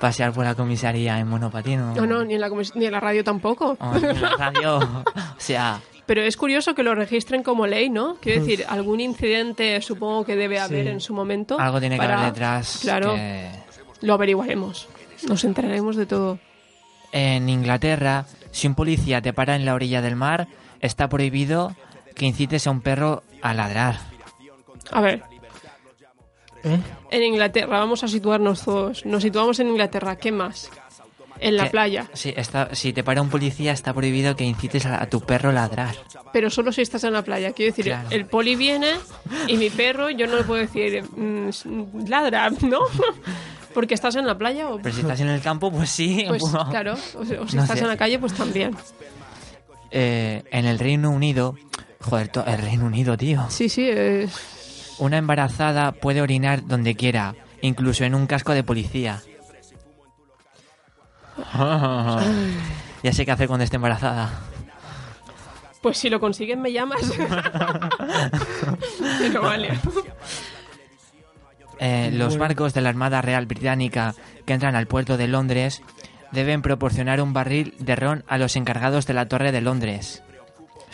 pasear por la comisaría en monopatín. ¿o? No, no, ni en la, ni en la radio tampoco. Hombre, en la radio, <laughs> o sea, Pero es curioso que lo registren como ley, ¿no? Quiero decir, algún incidente supongo que debe haber en su momento. algo tiene que haber detrás. Claro, que- lo averiguaremos. Nos enteraremos de todo. En Inglaterra, si un policía te para en la orilla del mar, está prohibido que incites a un perro a ladrar. A ver, ¿Eh? en Inglaterra, vamos a situarnos todos. Nos situamos en Inglaterra, ¿qué más? En la Que- playa. Sí, está, si te para un policía, está prohibido que incites a, a tu perro a ladrar. Pero solo si estás en la playa. Quiero decir, Claro. el poli viene y mi perro, yo no le puedo decir, mm, ladra, ¿no? <laughs> Porque estás en la playa o... Pero si estás en el campo, pues sí. Pues bueno. claro, o, si- o si No estás sé. en la calle, pues también. Eh, en el Reino Unido, joder, el Reino Unido, tío. Sí, sí, es... Una embarazada puede orinar donde quiera, incluso en un casco de policía. <laughs> ya sé qué hacer cuando esté embarazada. Pues si lo consiguen me llamas. <laughs> Pero vale. Eh, los barcos de la Armada Real Británica que entran al puerto de Londres deben proporcionar un barril de ron a los encargados de la Torre de Londres.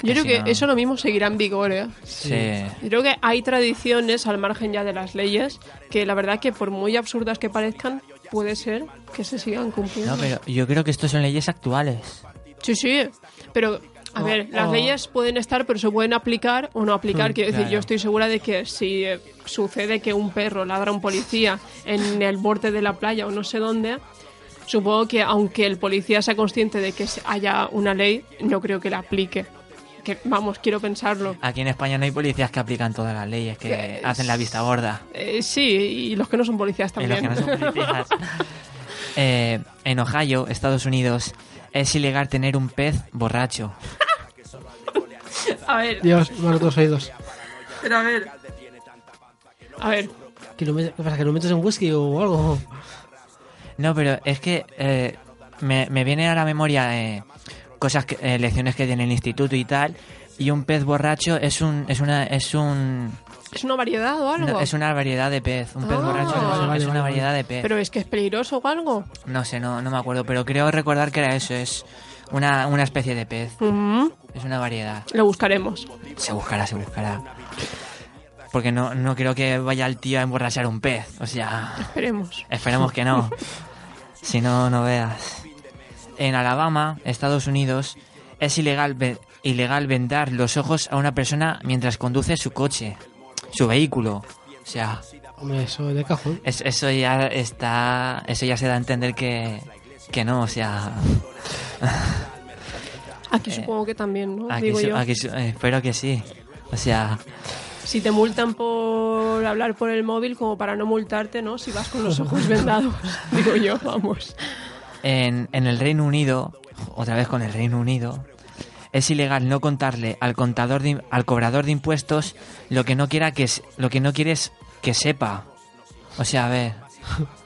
Yo creo si que no- eso lo mismo seguirá en vigor, ¿eh? Sí. Yo creo que hay tradiciones al margen ya de las leyes que la verdad que por muy absurdas que parezcan, puede ser que se sigan cumpliendo. No, pero yo creo que estos son leyes actuales. Sí, sí, pero a Oh, ver, las oh. leyes pueden estar, pero se pueden aplicar o no aplicar. Mm, Quiero decir, yo estoy segura de que si eh, sucede que un perro ladra a un policía en el borde de la playa o no sé dónde, supongo que aunque el policía sea consciente de que haya una ley, no creo que la aplique. Que vamos, quiero pensarlo. Aquí en España no hay policías que aplican todas las leyes, que hacen la vista gorda. Eh, sí, y los que no son policías Y los también. que no son policías. <laughs> Eh, en Ohio, Estados Unidos, es ilegal tener un pez borracho. a ver, Dios, roto los oídos. pero a ver. A ver, ¿Que lo met- ¿Qué pasa? ¿Que lo metes en whisky o algo? No, pero es que eh, me, me viene a la memoria eh, cosas, que, eh, lecciones que tiene el instituto y tal. Y un pez borracho es un es una es un ¿es una variedad o algo? no, es una variedad de pez. Un pez Ah. borracho es- Vale, vale, es una vale, variedad de pez. Pero es que es peligroso o algo. No sé, no, no me acuerdo, pero creo recordar que era eso, es una, una especie de pez. Es una variedad. Lo buscaremos. Se buscará, se buscará. Porque no, no creo que vaya el tío a emborrachar un pez. O sea, Esperemos. esperemos que no. <laughs> si no, no veas. En Alabama, Estados Unidos, es ilegal, ve- ilegal vendar los ojos a una persona mientras conduce su coche, su vehículo. O sea, Hombre, eso de cajón. es- eso ya está. Eso ya se da a entender que, que no, o sea. <laughs> Aquí supongo que también, ¿no? Aquí, Digo su- yo. aquí eh, espero que sí. O sea, Si te multan por hablar por el móvil, como para no multarte, ¿no? Si vas con los ojos vendados. <laughs> Digo yo, vamos. En, en el Reino Unido, otra vez con el Reino Unido, es ilegal no contarle al contador de, al cobrador de impuestos lo que no quiera que lo que no quieres que sepa. O sea, a ver. <laughs>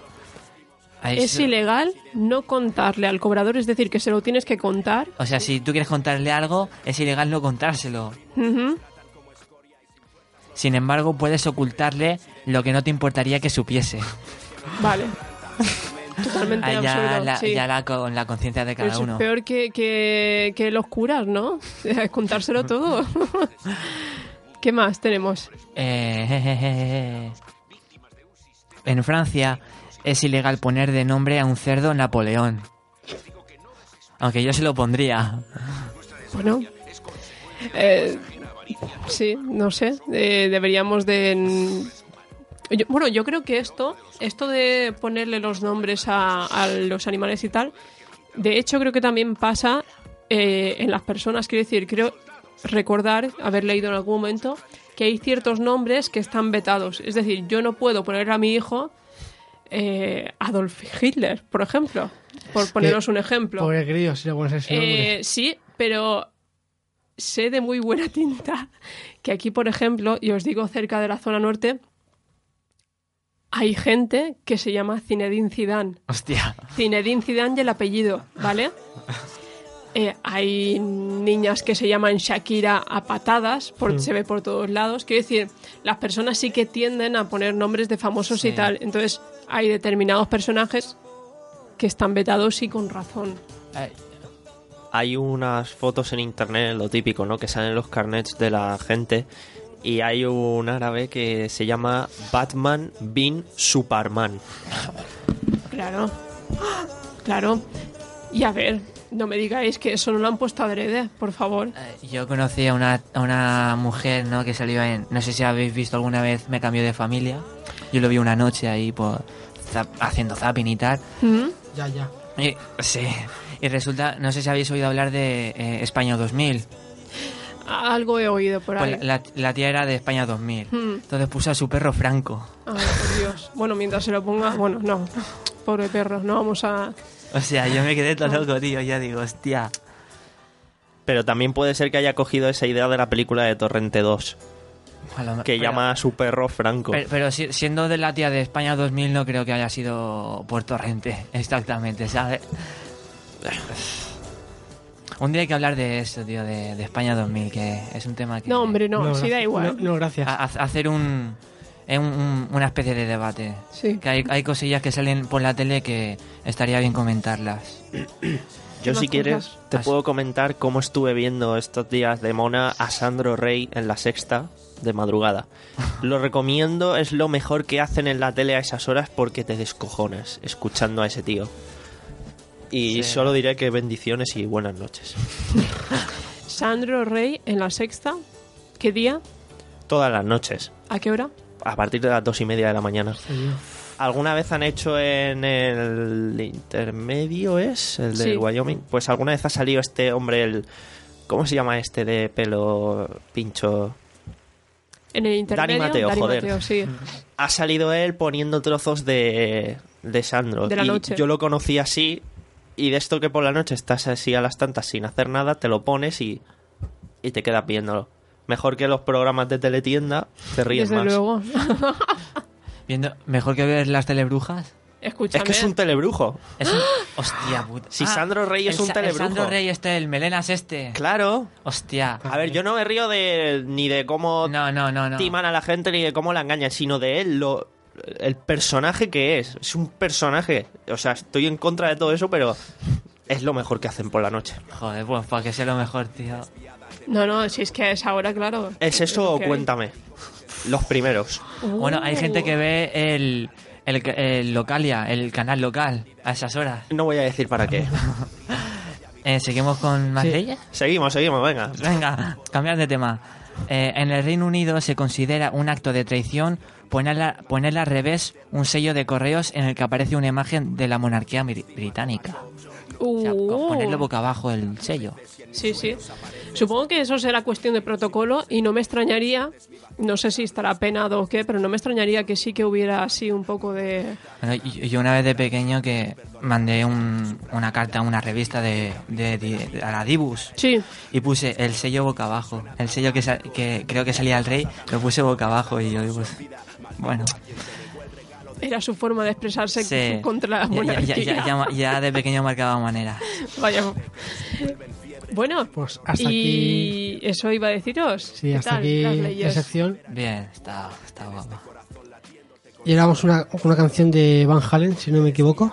Es se- ilegal no contarle al cobrador, es decir, que se lo tienes que contar. O sea, si tú quieres contarle algo, es ilegal no contárselo. Ujú. Sin embargo, puedes ocultarle lo que no te importaría que supiese. Vale. <laughs> Totalmente Ahí ya absurdo. la, sí. ya la, con la conciencia de cada eso uno. es peor que, que, que los curas, ¿no? <laughs> Contárselo todo. <laughs> ¿Qué más tenemos? Eh, en Francia es ilegal poner de nombre a un cerdo Napoleón. Aunque yo se lo pondría. Bueno, eh, sí, no sé. eh, deberíamos de. Yo- bueno, yo creo que esto, esto de ponerle los nombres a, a los animales y tal, de hecho creo que también pasa eh, en las personas. Quiero decir, creo recordar haber leído en algún momento que hay ciertos nombres que están vetados. Es decir, yo no puedo poner a mi hijo eh, Adolf Hitler, por ejemplo, por poneros un ejemplo. Pobre crío, si le pones ese nombre. Eh, sí, pero sé de muy buena <laughs> tinta que aquí, por ejemplo, y os digo cerca de la zona norte, hay gente que se llama Zinedine Zidane. Hostia. Zinedine Zidane y el apellido, ¿vale? <laughs> Eh, hay niñas que se llaman Shakira a patadas, por, Mm. se ve por todos lados. Quiero decir, las personas sí que tienden a poner nombres de famosos y tal. Entonces, hay determinados personajes que están vetados y con razón. Eh, Hay unas fotos en internet, lo típico, ¿no? Que salen los carnets de la gente. Y hay un árabe que se llama Batman bin Superman. Claro. Claro. Y a ver, no me digáis que eso no lo han puesto adrede, por favor. Yo conocí a una, a una mujer, ¿no? Que salió en... No sé si habéis visto alguna vez Me cambió de familia. Yo lo vi una noche ahí por, zap- haciendo zapping y tal. ¿Mm? Ya, ya. Y, sí. Y resulta... No sé si habéis oído hablar de eh, España 2000. Algo he oído por ahí. Pues la, la tía era de España 2000. Hmm. Entonces puso a su perro Franco. Ay, por Dios. Bueno, mientras se lo ponga, bueno, no. Pobre perro, no vamos a. O sea, yo me quedé todo loco, tío. Ya digo, hostia. Pero también puede ser que haya cogido esa idea de la película de Torrente 2, A lo me- que pero- llama a su perro Franco. Pero, pero si- siendo de la tía de España 2000 no creo que haya sido por Torrente, exactamente, ¿sabes? Un día hay que hablar de eso, tío, de, de España 2000, que es un tema que... No, hombre, no, sí da igual. No, no, gracias. a- a- hacer un, eh, un- un- una especie de debate. Sí. Que hay, hay cosillas que salen por la tele que estaría bien comentarlas. <clears throat> Yo si quieres cosas? te As- puedo comentar cómo estuve viendo estos días de Mona a Sandro Rey en la sexta de madrugada. <laughs> Lo recomiendo, es lo mejor que hacen en la tele a esas horas porque te descojonas escuchando a ese tío. Y Sí. solo diré que bendiciones y buenas noches. <laughs> Sandro Rey en la sexta. ¿Qué día? Todas las noches, ¿A qué hora? a partir de las dos y media de la mañana. ¿Alguna vez han hecho en el intermedio, es? El Sí. Wyoming. Pues alguna vez ha salido este hombre, el... ¿Cómo se llama este de pelo pincho? En el intermedio. Mateo, joder. Mateo, sí. Ha salido él poniendo trozos de, de Sandro. De la y noche. yo lo conocí así. Y de esto que por la noche estás así a las tantas sin hacer nada, te lo pones y, y te quedas viéndolo. Mejor que los programas de teletienda, te ríes Desde más. luego. <laughs> Viendo, mejor que ver las telebrujas. Escúchame. Es que es un telebrujo. Es un- <gasps> hostia puta. Si Sandro Rey es el un el telebrujo. Sandro Rey este, el melenas este. Claro. Hostia. A ver, yo no me río de ni de cómo No, no, no, no. timan a la gente ni de cómo la engañan, sino de él, lo, el personaje que es. Es un personaje. O sea, estoy en contra de todo eso, pero es lo mejor que hacen por la noche. Joder, pues para que sea lo mejor, tío. No, no, si es que es ahora, claro. ¿Es eso o cuéntame? Los primeros. Bueno, hay gente que ve el, el, el Localia, el canal local, a esas horas. No voy a decir para qué. <laughs> Eh, ¿Seguimos con más Sí. leyes? Seguimos, seguimos, venga. Venga, cambiar de tema. Eh, en el Reino Unido se considera un acto de traición ponerle al revés un sello de correos en el que aparece una imagen de la monarquía bri- británica. O sea, Uh. ponerle boca abajo el sello. Sí, sí. Supongo que eso será cuestión de protocolo y no me extrañaría, no sé si estará penado o qué, pero no me extrañaría que sí que hubiera así un poco de... Bueno, yo una vez de pequeño que mandé un- una carta a una revista de, de, de- a la Dibus Sí, y puse el sello boca abajo. El sello que, que creo que salía el rey lo puse boca abajo y yo digo, pues, bueno, era su forma de expresarse sí. contra la monarquía. ya, ya, ya- ya de pequeño marcaba manera. Vaya. Bueno, Pues hasta y eso iba a deciros. Sí, ¿Qué hasta tal aquí la sección. Bien, está, está guapo. Y a una, una canción de Van Halen, si no me equivoco.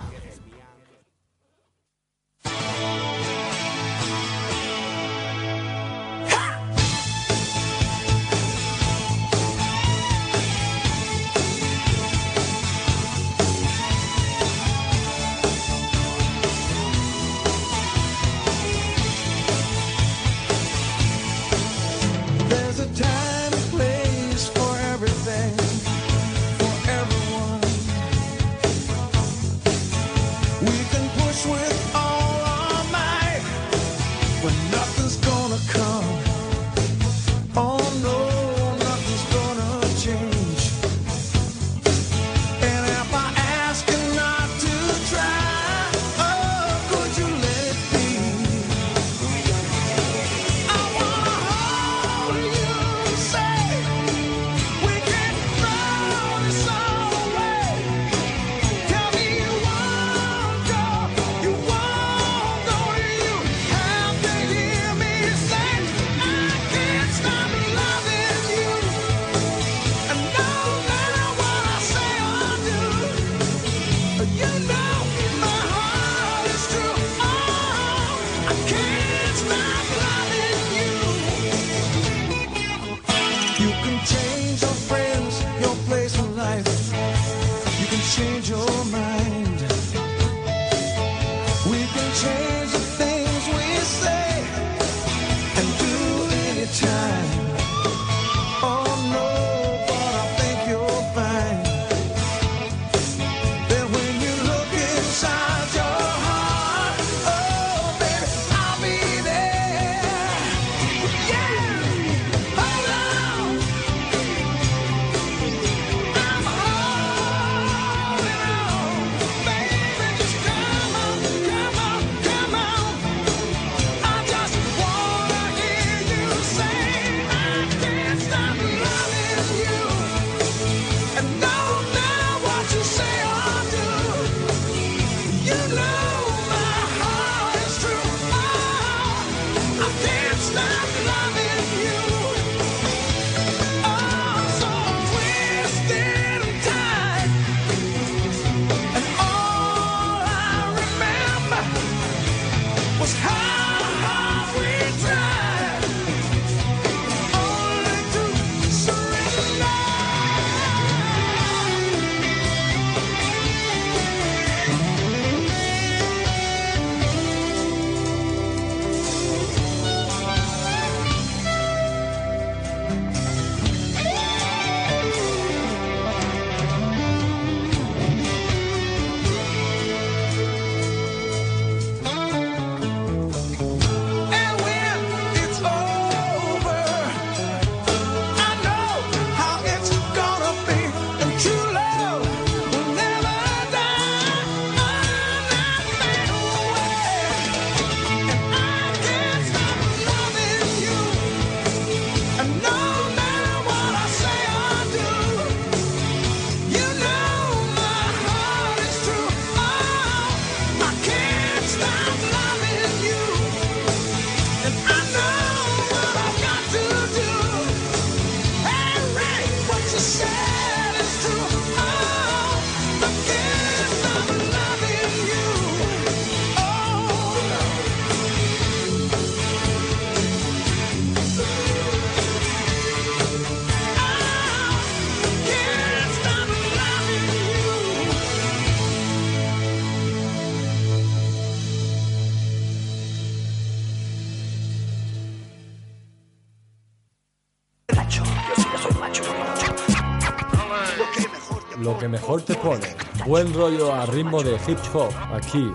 Que mejor te pone. Buen rollo a ritmo de hip hop. Aquí,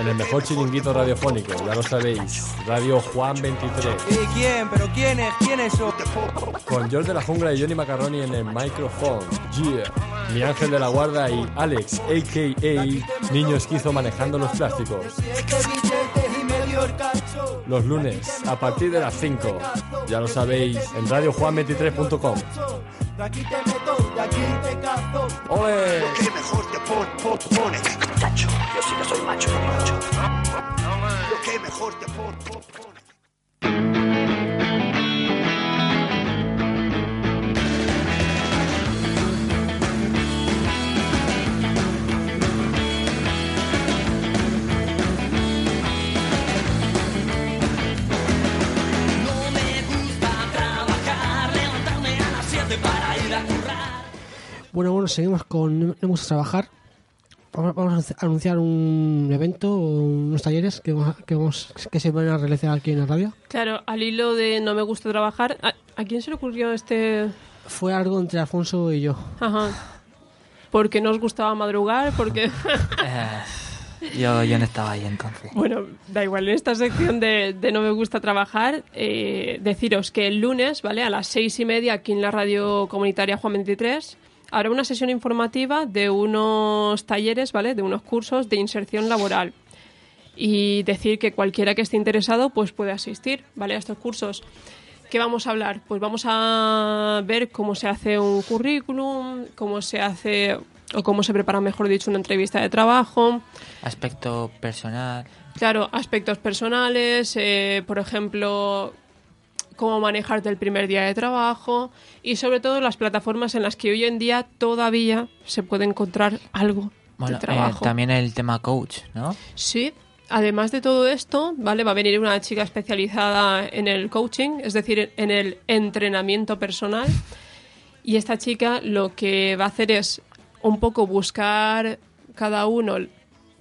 en el mejor chiringuito radiofónico. Ya lo sabéis. Radio Juan 23. ¿Y quién? ¿Pero quién es? ¿Quién es eso? Con George de la Jungla y Johnny Macaroni en el micrófono. Yeah. Mi ángel de la guarda y Alex, a.k.a. Niño Esquizo manejando los plásticos. Los lunes, a partir de las 5. Ya lo sabéis, en radiojuan23.com. De aquí te meto, de aquí te cazo. ¡Ole! Lo que mejor te pon- pon- pone. Cacho, yo sí que soy macho, macho. Lo que mejor te pon- pon- Bueno, bueno, seguimos con No me gusta trabajar. Vamos vamos a anunciar un evento o unos talleres que, vamos a- que, vamos- que se van a realizar aquí en la radio. Claro, al hilo de no me gusta trabajar, ¿a, a quién se le ocurrió este...? Fue algo entre Alfonso y yo. Ajá. Porque no os gustaba madrugar, porque... Eh, <laughs> <laughs> yo, yo no estaba ahí entonces. Bueno, da igual, en esta sección de, de No me gusta trabajar, eh, deciros que el lunes, ¿vale? A las seis y media, aquí en la radio comunitaria Juan 23, habrá una sesión informativa de unos talleres, ¿vale? De unos cursos de inserción laboral. Y decir que cualquiera que esté interesado, pues puede asistir, ¿vale? A estos cursos. ¿Qué vamos a hablar? Pues vamos a ver cómo se hace un currículum, cómo se hace, o cómo se prepara, mejor dicho, una entrevista de trabajo. Aspecto personal. Claro, aspectos personales, eh, por ejemplo, cómo manejarte el primer día de trabajo y sobre todo las plataformas en las que hoy en día todavía se puede encontrar algo Bueno, de eh, trabajo. también el tema coach, ¿no? Sí, además de todo esto, ¿vale? Va a venir una chica especializada en el coaching, es decir, en el entrenamiento personal. Y esta chica lo que va a hacer es un poco buscar cada uno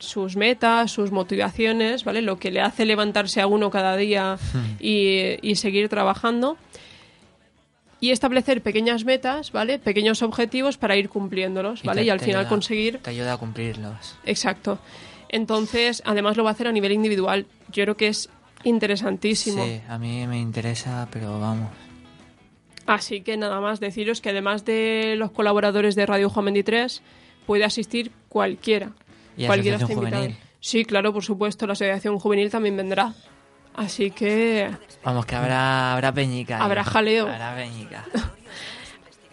sus metas, sus motivaciones, ¿vale? Lo que le hace levantarse a uno cada día y, y seguir trabajando. Y establecer pequeñas metas, ¿vale? Pequeños objetivos para ir cumpliéndolos, ¿vale? te- Y, al final ayuda- conseguir Te ayuda a cumplirlos. Exacto. Entonces, además lo va a hacer a nivel individual. Yo creo que es interesantísimo. Sí, a mí me interesa, pero vamos. Así que nada más deciros que además de los colaboradores de Radio Juan 23, puede asistir cualquiera. ¿Y cualquiera Asociación está invitado. Juvenil? Sí, claro, por supuesto, la Asociación Juvenil también vendrá. Así que... Vamos, que habrá, habrá peñica. Habrá jaleo. Habrá peñica. <laughs>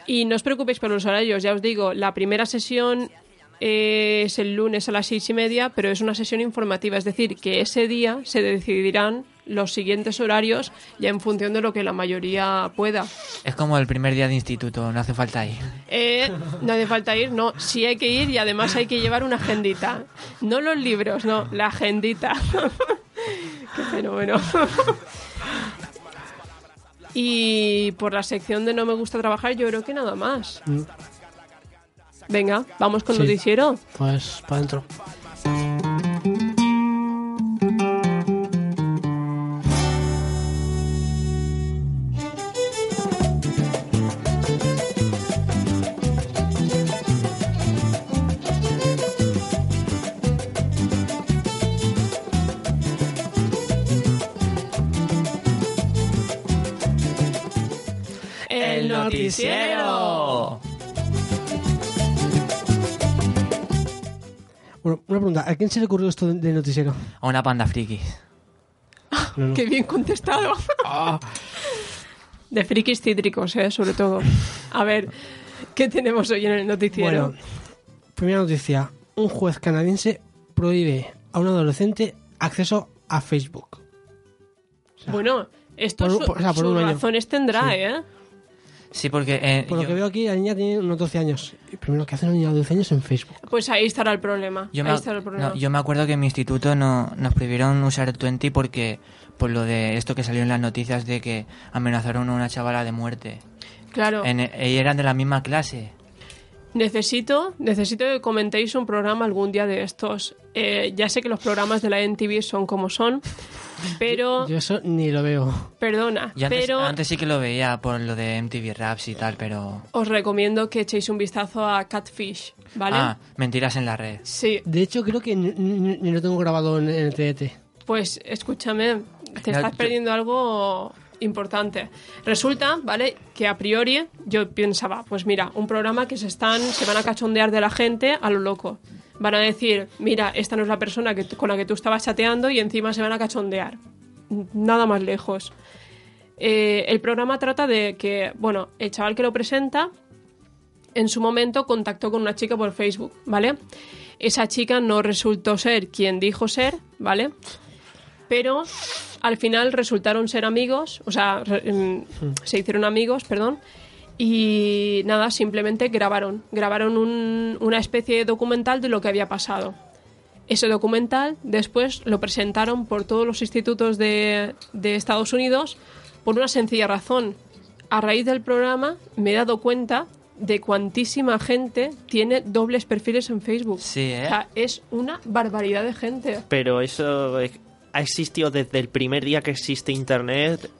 Y no os preocupéis por los horarios, ya os digo, la primera sesión es el lunes a las seis y media, pero es una sesión informativa, es decir, que ese día se decidirán los siguientes horarios ya en función de lo que la mayoría pueda. Es como el primer día de instituto, no hace falta ir. Eh, no hace falta ir, no, sí hay que ir y además hay que llevar una agendita. No los libros, no, la agendita. <laughs> Qué fenómeno. y por la sección de no me gusta trabajar, yo creo que nada más. Mm, Venga, vamos con Sí. noticiero. Pues para adentro. Noticiero. Bueno, una pregunta. ¿A quién se le ocurrió esto de- del noticiero? A una panda friki. No, no. Qué bien contestado. De frikis cítricos, eh, sobre todo. A ver, ¿qué tenemos hoy en el noticiero? Bueno, primera noticia. Un juez canadiense prohíbe a un adolescente acceso a Facebook. Bueno, esto por un- su- por- o sea, por sus un año. razones tendrá, Sí. ¿eh? Sí, porque eh, Por lo yo, que veo aquí, la niña tiene unos 12 años. Y primero, ¿qué hace una niña de 12 años en Facebook? Pues ahí estará el problema. yo ahí me, estará el problema. no, yo me acuerdo que en mi instituto no, nos prohibieron usar el 20 porque por lo de esto que salió en las noticias de que amenazaron a una chavala de muerte. Claro. En, y eran de la misma clase. Necesito, necesito que comentéis un programa algún día de estos. Eh, ya sé que los programas de la NTV son como son, Pero, Yo eso ni lo veo. perdona, Yo antes, pero antes sí que lo veía por lo de MTV Raps y tal, pero... os recomiendo que echéis un vistazo a Catfish, ¿vale? Ah, mentiras en la red. Sí, De hecho, creo que ni, lo tengo grabado en, el TDT. pues escúchame, te estás yo- perdiendo algo importante. Resulta, ¿vale? Que a priori yo pensaba, pues mira, un programa que se están, se van a cachondear de la gente a lo loco. Van a decir, mira, esta no es la persona que, con la que tú estabas chateando y encima se van a cachondear. Nada más lejos. Eh, el programa trata de que, bueno, el chaval que lo presenta en su momento contactó con una chica por Facebook, ¿vale? Esa chica no resultó ser quien dijo ser, ¿vale? Pero al final resultaron ser amigos, o sea, mm, se hicieron amigos, perdón, y nada, simplemente grabaron, grabaron un- una especie de documental de lo que había pasado. Ese documental después lo presentaron por todos los institutos de, de Estados Unidos por una sencilla razón. A raíz del programa me he dado cuenta de cuantísima gente tiene dobles perfiles en Facebook. Sí, ¿eh? O sea, es una barbaridad de gente. Pero eso ha existido desde el primer día que existe Internet,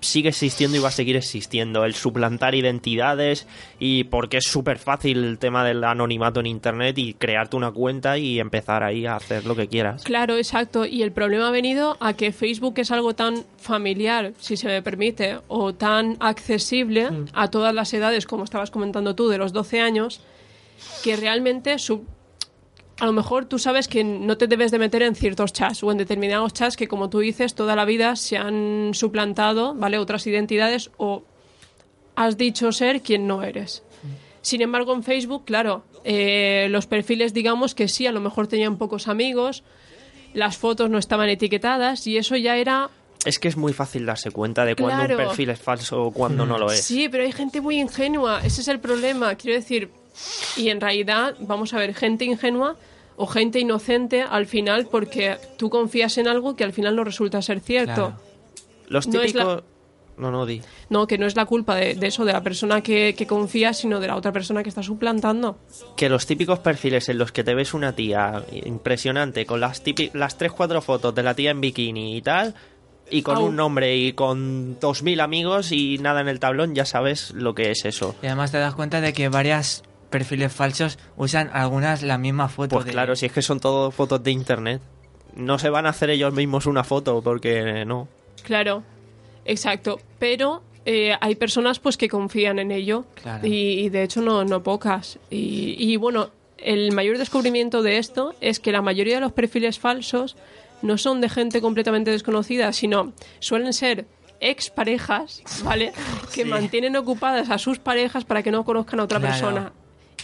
sigue existiendo y va a seguir existiendo. El suplantar identidades y porque es súper fácil el tema del anonimato en Internet y crearte una cuenta y empezar ahí a hacer lo que quieras. Claro, exacto. Y el problema ha venido a que Facebook es algo tan familiar, si se me permite, o tan accesible a todas las edades, como estabas comentando tú, de los 12 años, que realmente su- a lo mejor tú sabes que no te debes de meter en ciertos chats o en determinados chats que, como tú dices, toda la vida se han suplantado, ¿vale? Otras identidades o has dicho ser quien no eres. Sin embargo, en Facebook, claro, eh, los perfiles, digamos que sí, a lo mejor tenían pocos amigos, las fotos no estaban etiquetadas y eso ya era... Es que es muy fácil darse cuenta de cuándo Claro. un perfil es falso o cuándo no lo es. Sí, pero hay gente muy ingenua, ese es el problema. Quiero decir, y en realidad, vamos a ver, gente ingenua o gente inocente al final porque tú confías en algo que al final no resulta ser cierto. Claro. Los No típicos... la- No, no, di. No, que no es la culpa de, de eso, de la persona que, que confía, sino de la otra persona que está suplantando. que los típicos perfiles en los que te ves una tía impresionante con las típi- las 3 4 fotos de la tía en bikini y tal y con Au. un nombre y con 2000 amigos y nada en el tablón, ya sabes lo que es eso. Y además te das cuenta de que varias perfiles falsos usan algunas la misma foto. Pues de- claro, si es que son todo fotos de internet. No se van a hacer ellos mismos una foto porque no. Claro, exacto. Pero eh, hay personas pues que confían en ello Claro. y, y de hecho no, no pocas. Y, y, bueno, el mayor descubrimiento de esto es que la mayoría de los perfiles falsos no son de gente completamente desconocida, sino suelen ser exparejas, ¿vale? <laughs> Que Sí. mantienen ocupadas a sus parejas para que no conozcan a otra Claro. persona.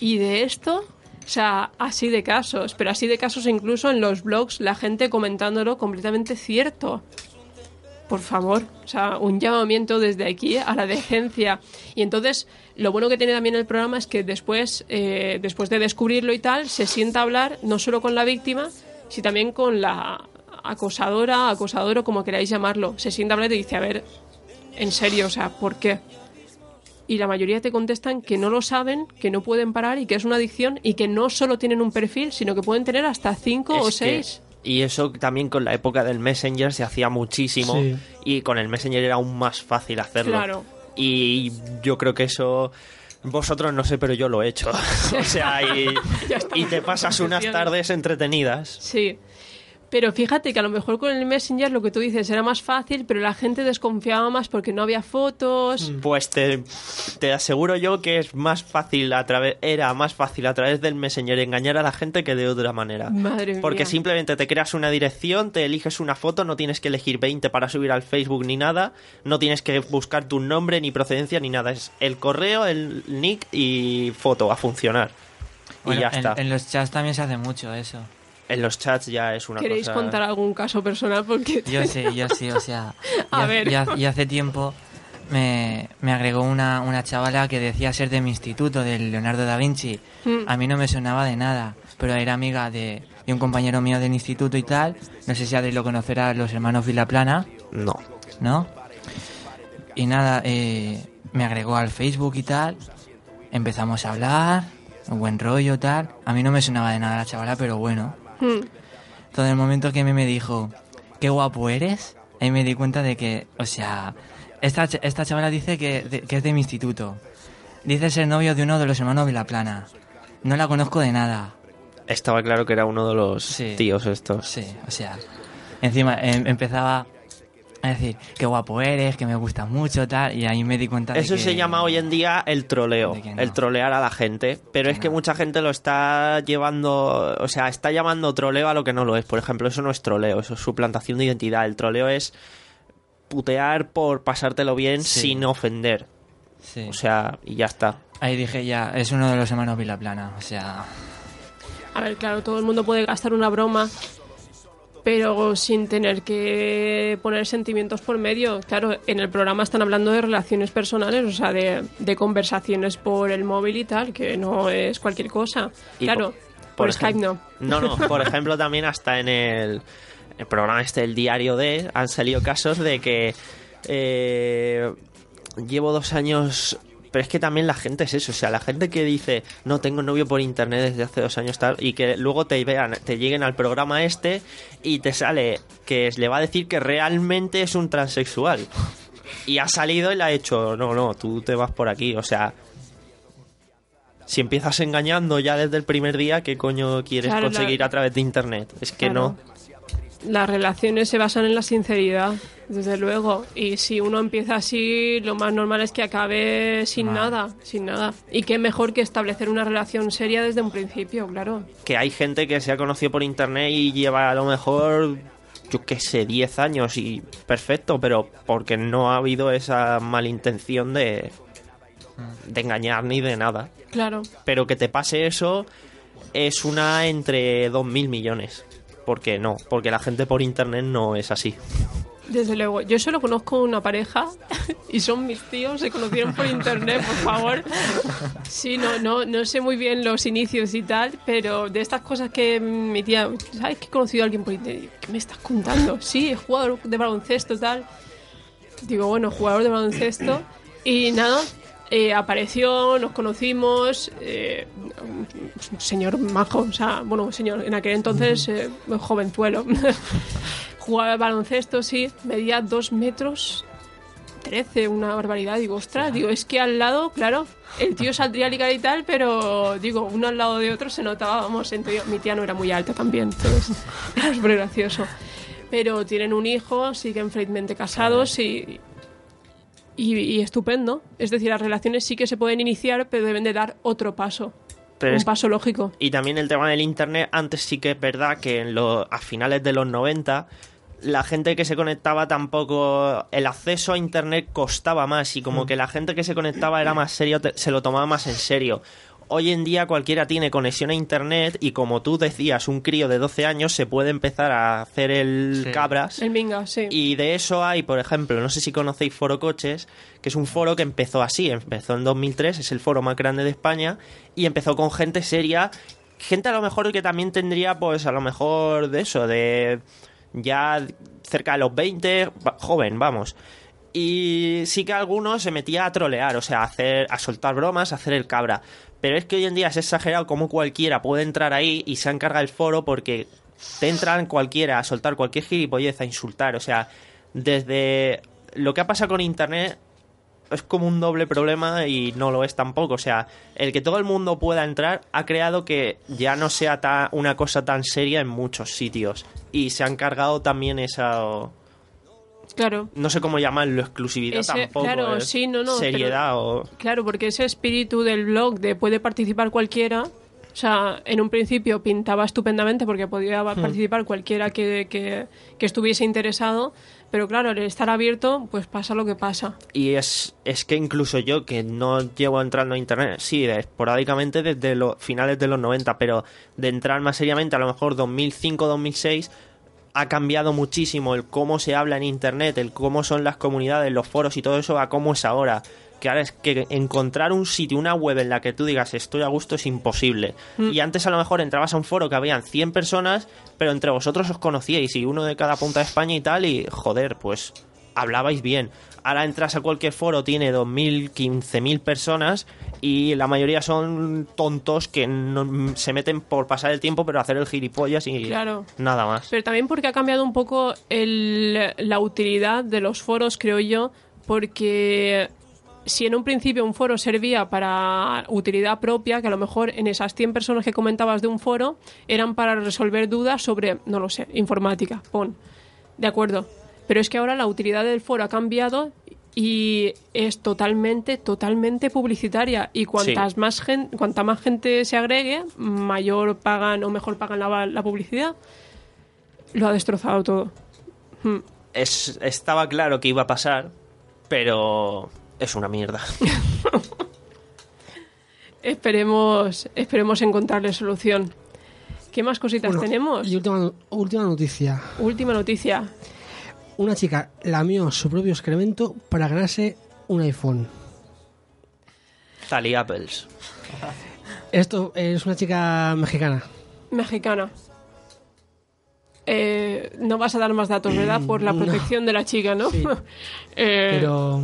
Y de esto, o sea, así de casos, pero así de casos incluso en los blogs, la gente comentándolo completamente cierto. Por favor, o sea, un llamamiento desde aquí a la decencia. Y entonces, lo bueno que tiene también el programa es que después, eh, después de descubrirlo y tal, se sienta a hablar no solo con la víctima, sino también con la acosadora, acosador o como queráis llamarlo. Se sienta a hablar y dice, a ver, en serio, o sea, ¿por qué? Y la mayoría te contestan que no lo saben, que no pueden parar y que es una adicción y que no solo tienen un perfil, sino que pueden tener hasta cinco o que- seis. y eso también con la época del Messenger se hacía muchísimo Sí. y con el Messenger era aún más fácil hacerlo. Claro. Y yo creo que eso vosotros no sé, pero yo lo he hecho. <laughs> o sea, y, <laughs> y te pasas unas tardes entretenidas. Sí. Pero fíjate que a lo mejor con el Messenger lo que tú dices era más fácil, pero la gente desconfiaba más porque no había fotos. Pues te, te aseguro yo que es más fácil a través era más fácil a través del Messenger engañar a la gente que de otra manera. Madre mía. Porque simplemente te creas una dirección, te eliges una foto, no tienes que elegir 20 para subir al Facebook ni nada, no tienes que buscar tu nombre ni procedencia ni nada, es el correo, el nick y foto a funcionar. Bueno, y ya en, está. en los chats también se hace mucho eso. En los chats ya es una ¿Queréis cosa... contar algún caso personal? Porque Yo sí, yo sí, o sea. <laughs> A y, ver. Y, ha- y hace tiempo me, me agregó una, una chavala que decía ser de mi instituto, del Leonardo da Vinci. Mm. A mí no me sonaba de nada, pero era amiga de, de un compañero mío del instituto y tal. No sé si Adri lo conocerá, los hermanos Vilaplana, No. ¿no? Y nada, eh, me agregó al Facebook y tal. Empezamos a hablar, un buen rollo tal. A mí no me sonaba de nada la chavala, pero bueno. Hmm. Todo el momento que me, me dijo, qué guapo eres, ahí me di cuenta de que, o sea, esta, esta chavala dice que, de- que es de mi instituto. Dice ser novio de uno de los hermanos Vilaplana. No la conozco de nada. Estaba claro que era uno de los tíos estos. Sí, o sea, encima em- empezaba a decir, qué guapo eres, que me gusta mucho, tal, y ahí me di cuenta de Eso que... se llama hoy en día el troleo, el trolear a la gente. Pero es que mucha gente lo está llevando, o sea, está llamando troleo a lo que no lo es. Por ejemplo, eso no es troleo, eso es suplantación de identidad. El troleo es putear por pasártelo bien Sí. sin ofender. Sí. O sea, y ya está. Ahí dije ya, es uno de los hermanos Vilaplana, o sea... A ver, claro, todo el mundo puede gastar una broma, pero sin tener que poner sentimientos por medio. Claro, en el programa están hablando de relaciones personales, o sea, de, de conversaciones por el móvil y tal, que no es cualquier cosa. Y claro, por- Skype no. No, no, por <laughs> ejemplo, también hasta en el, el programa este, el diario D, han salido casos de que eh, llevo dos años. Pero es que también la gente es eso, o sea, la gente que dice, no tengo novio por internet desde hace dos años tal, y que luego te vean, te lleguen al programa este y te sale que le va a decir que realmente es un transexual. Y ha salido y le ha hecho, no, no, tú te vas por aquí, o sea, si empiezas engañando ya desde el primer día, ¿qué coño quieres Claro, la- conseguir a través de internet? Es que Claro. Las relaciones se basan en la sinceridad, desde luego. Y si uno empieza así, lo más normal es que acabe sin Ah. nada, sin nada. Y qué mejor que establecer una relación seria desde un principio, claro. Que hay gente que se ha conocido por internet y lleva a lo mejor, yo qué sé, 10 años y perfecto, pero porque no ha habido esa malintención de, de engañar ni de nada. Claro. Pero que te pase eso es una entre 2.000 millones. Porque no, porque la gente por internet no es así. Desde luego, yo solo conozco una pareja <laughs> y son mis tíos, se conocieron por internet, por favor. Sí, no, no, no sé muy bien los inicios y tal, pero de estas cosas que mi tía, ¿sabes que he conocido a alguien por internet? ¿Qué me estás contando? Sí, jugador de baloncesto, tal. Digo, bueno, jugador de baloncesto. Y nada, eh, apareció, nos conocimos, eh, un señor majo, o sea, bueno, señor, en aquel entonces eh, jovenzuelo. <laughs> Jugaba al baloncesto, sí, medía dos metros 13, una barbaridad. Digo, ostras, digo, es que al lado, claro, el tío saldría a ligar y tal, pero digo, uno al lado de otro se notaba, vamos, entre mi tía no era muy alta también, entonces <laughs> era súper gracioso. Pero tienen un hijo, siguen felizmente casados y, y, y estupendo. Es decir, las relaciones sí que se pueden iniciar, pero deben de dar otro paso. Pero un es- paso lógico. Y también el tema del internet, antes sí que es verdad que en lo- a finales de los 90 la gente que se conectaba tampoco el acceso a internet costaba más y como que la gente que se conectaba era más serio, te- se lo tomaba más en serio. Hoy en día cualquiera tiene conexión a internet y como tú decías, un crío de 12 años se puede empezar a hacer el Sí. cabras El minga, sí. y de eso hay, por ejemplo, no sé si conocéis Foro Coches, que es un foro que empezó así, empezó en 2003, es el foro más grande de España, y empezó con gente seria, gente a lo mejor que también tendría, pues a lo mejor de eso, de ya cerca de los 20, va- joven, vamos. Y sí que algunos se metía a trolear, o sea, a, hacer, a soltar bromas, a hacer el cabra. Pero es que hoy en día es exagerado como cualquiera puede entrar ahí y se encarga el foro porque te entran cualquiera a soltar cualquier gilipollez, a insultar. O sea, desde lo que ha pasado con Internet es como un doble problema y no lo es tampoco. O sea, el que todo el mundo pueda entrar ha creado que ya no sea una cosa tan seria en muchos sitios. Y se han cargado también esa... Claro. No sé cómo llamarlo, exclusividad Ese- tampoco. claro, es sí, no, no, Seriedad o... Claro, porque ese espíritu del blog de puede participar cualquiera, o sea, en un principio pintaba estupendamente porque podía Hmm. participar cualquiera que, que, que estuviese interesado, pero claro, al estar abierto, pues pasa lo que pasa. Y es, es que incluso yo, que no llevo entrando a internet, sí, esporádicamente desde los finales de los 90, pero de entrar más seriamente, a lo mejor 2005-2006, ha cambiado muchísimo el cómo se habla en internet, el cómo son las comunidades, los foros y todo eso, a cómo es ahora. Que ahora es que encontrar un sitio, una web en la que tú digas estoy a gusto es imposible. Mm. Y antes a lo mejor entrabas a un foro que habían 100 personas, pero entre vosotros os conocíais y uno de cada punta de España y tal, y joder, pues hablabais bien. Ahora entras a cualquier foro, tiene 2.000, 15.000 personas y la mayoría son tontos que no, se meten por pasar el tiempo, pero hacer el gilipollas y Claro. nada más. Pero también porque ha cambiado un poco el- la utilidad de los foros, creo yo, porque si en un principio un foro servía para utilidad propia, que a lo mejor en esas 100 personas que comentabas de un foro eran para resolver dudas sobre, no lo sé, informática, pon. De acuerdo. Pero es que ahora la utilidad del foro ha cambiado y es totalmente, totalmente publicitaria. Y cuantas Sí. más gen- cuanta más gente se agregue, mayor pagan o mejor pagan la, la publicidad. Lo ha destrozado todo. Hmm. Es, estaba claro que iba a pasar, pero es una mierda. <laughs> Esperemos, esperemos encontrarle solución. ¿Qué más cositas Bueno, tenemos? Y última, última noticia. Última noticia. Una chica lamió su propio excremento para ganarse un iPhone. Tali Apples. Esto es una chica mexicana. Mexicana. Eh, no vas a dar más datos, ¿verdad? Por la <clears throat> No. protección de la chica, ¿no? Sí. <laughs> Eh, Pero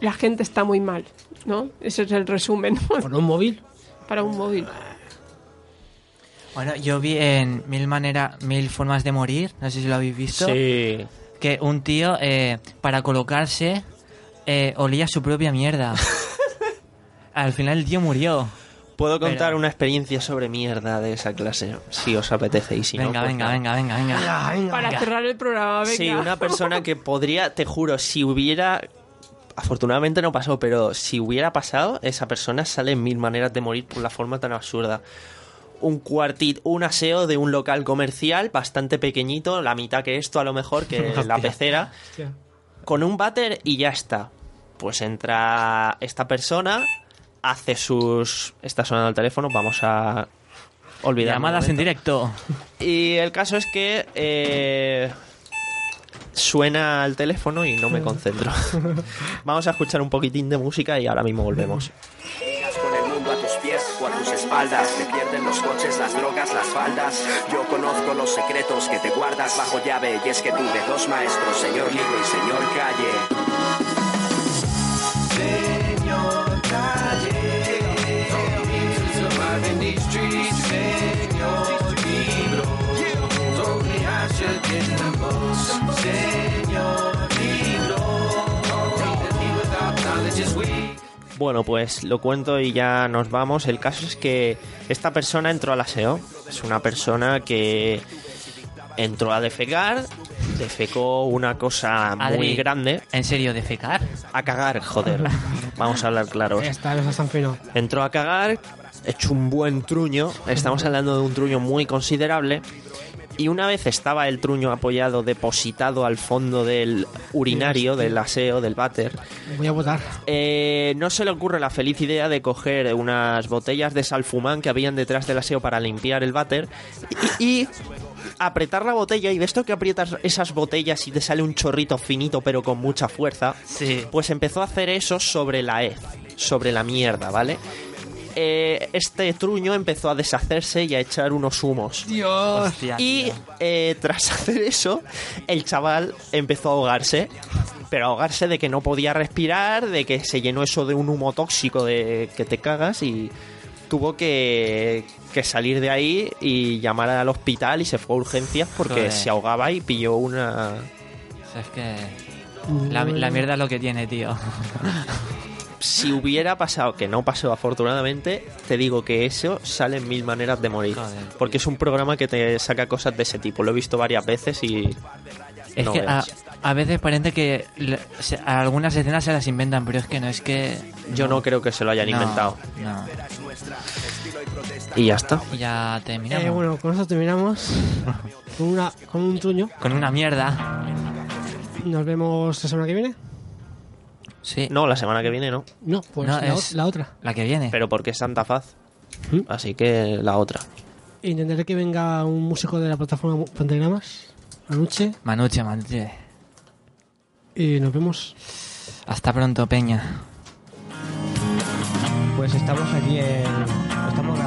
La gente está muy mal, ¿no? Ese es el resumen. <laughs> por un móvil. Para un móvil. Bueno, yo vi en Mil maneras, Mil formas de morir, no sé si lo habéis visto. Sí. Que un tío, eh, para colocarse, eh, olía su propia mierda. <laughs> Al final el tío murió. Puedo contar Pero- una experiencia sobre mierda de esa clase, si os apetece y si no, venga, pues venga, nada. venga, venga, venga, Para cerrar el programa, venga. Sí, una persona que podría, te juro, si hubiera... Afortunadamente no pasó, pero si hubiera pasado, esa persona sale en mil maneras de morir por la forma tan absurda. Un cuartit, un aseo de un local comercial bastante pequeñito, la mitad que esto a lo mejor, que <laughs> la Hostia. pecera, con un váter y ya está. Pues entra esta persona, hace sus... Está sonando el teléfono, vamos a olvidar. Llamadas en directo. Y el caso es que eh, suena el teléfono y no me <laughs> concentro. Vamos a escuchar un poquitín de música y ahora mismo volvemos. <laughs> espaldas. Te pierden los coches, las drogas, las faldas. Yo conozco los secretos que te guardas bajo llave. Y es que tuve dos maestros, señor libro y señor calle. Señor Calle. Señor Libro, told me I Bueno, pues lo cuento y ya nos vamos. El caso es que esta persona entró al aseo. Es una persona que entró a defecar, defecó una cosa muy grande. ¿En serio, defecar? A cagar, joder. Vamos a hablar claros. Esta es. Entró a cagar, hecho un buen truño. Estamos hablando de un truño muy considerable. Y una vez estaba el truño apoyado, depositado al fondo del urinario, del aseo, del váter, Voy a votar. eh, no se le ocurre la feliz idea de coger unas botellas de salfumán que habían detrás del aseo para limpiar el váter y, y apretar la botella. Y de esto que aprietas esas botellas y te sale un chorrito finito pero con mucha fuerza, Sí. pues empezó a hacer eso sobre la hez, sobre la mierda, ¿vale? Eh, este truño empezó a deshacerse y a echar unos humos. Dios. Hostia, Y eh, tras <laughs> hacer eso, el chaval empezó a ahogarse. Pero ahogarse de que no podía respirar, de que se llenó eso de un humo tóxico de que te cagas y tuvo que, que salir de ahí y llamar al hospital y se fue a urgencias porque Joder. se ahogaba y pilló una... O sea, es que la, la mierda es lo que tiene, tío. <laughs> Si hubiera pasado, que no pasó afortunadamente, te digo que eso sale en mil maneras de morir. Joder. Porque es un programa que te saca cosas de ese tipo. Lo he visto varias veces y... Es no que a, veces parece que le- se- algunas escenas se las inventan, pero es que no es que... Yo no creo que se lo hayan No, inventado. No. Y ya está. Y ya terminamos. Eh, bueno, con esto terminamos. <laughs> Con, una, con un truño. Con una mierda. Nos vemos la semana que viene. Sí. No, la semana que viene no. No, pues No, la, es- la otra. La que viene. Pero porque es Santa Faz. ¿Mm? Así que la otra. Intentaré que venga un músico de la plataforma Pentagramas. Anuche. Manuche, Manuche. Y nos vemos. Hasta pronto, Peña. Pues estamos aquí en. Estamos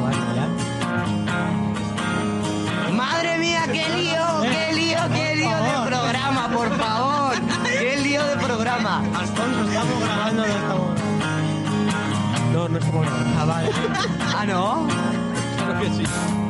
Alfonso, ¿estamos grabando no estamos No, no estamos grabando. Ah, vale. <laughs> Ah, ¿no? Claro que sí.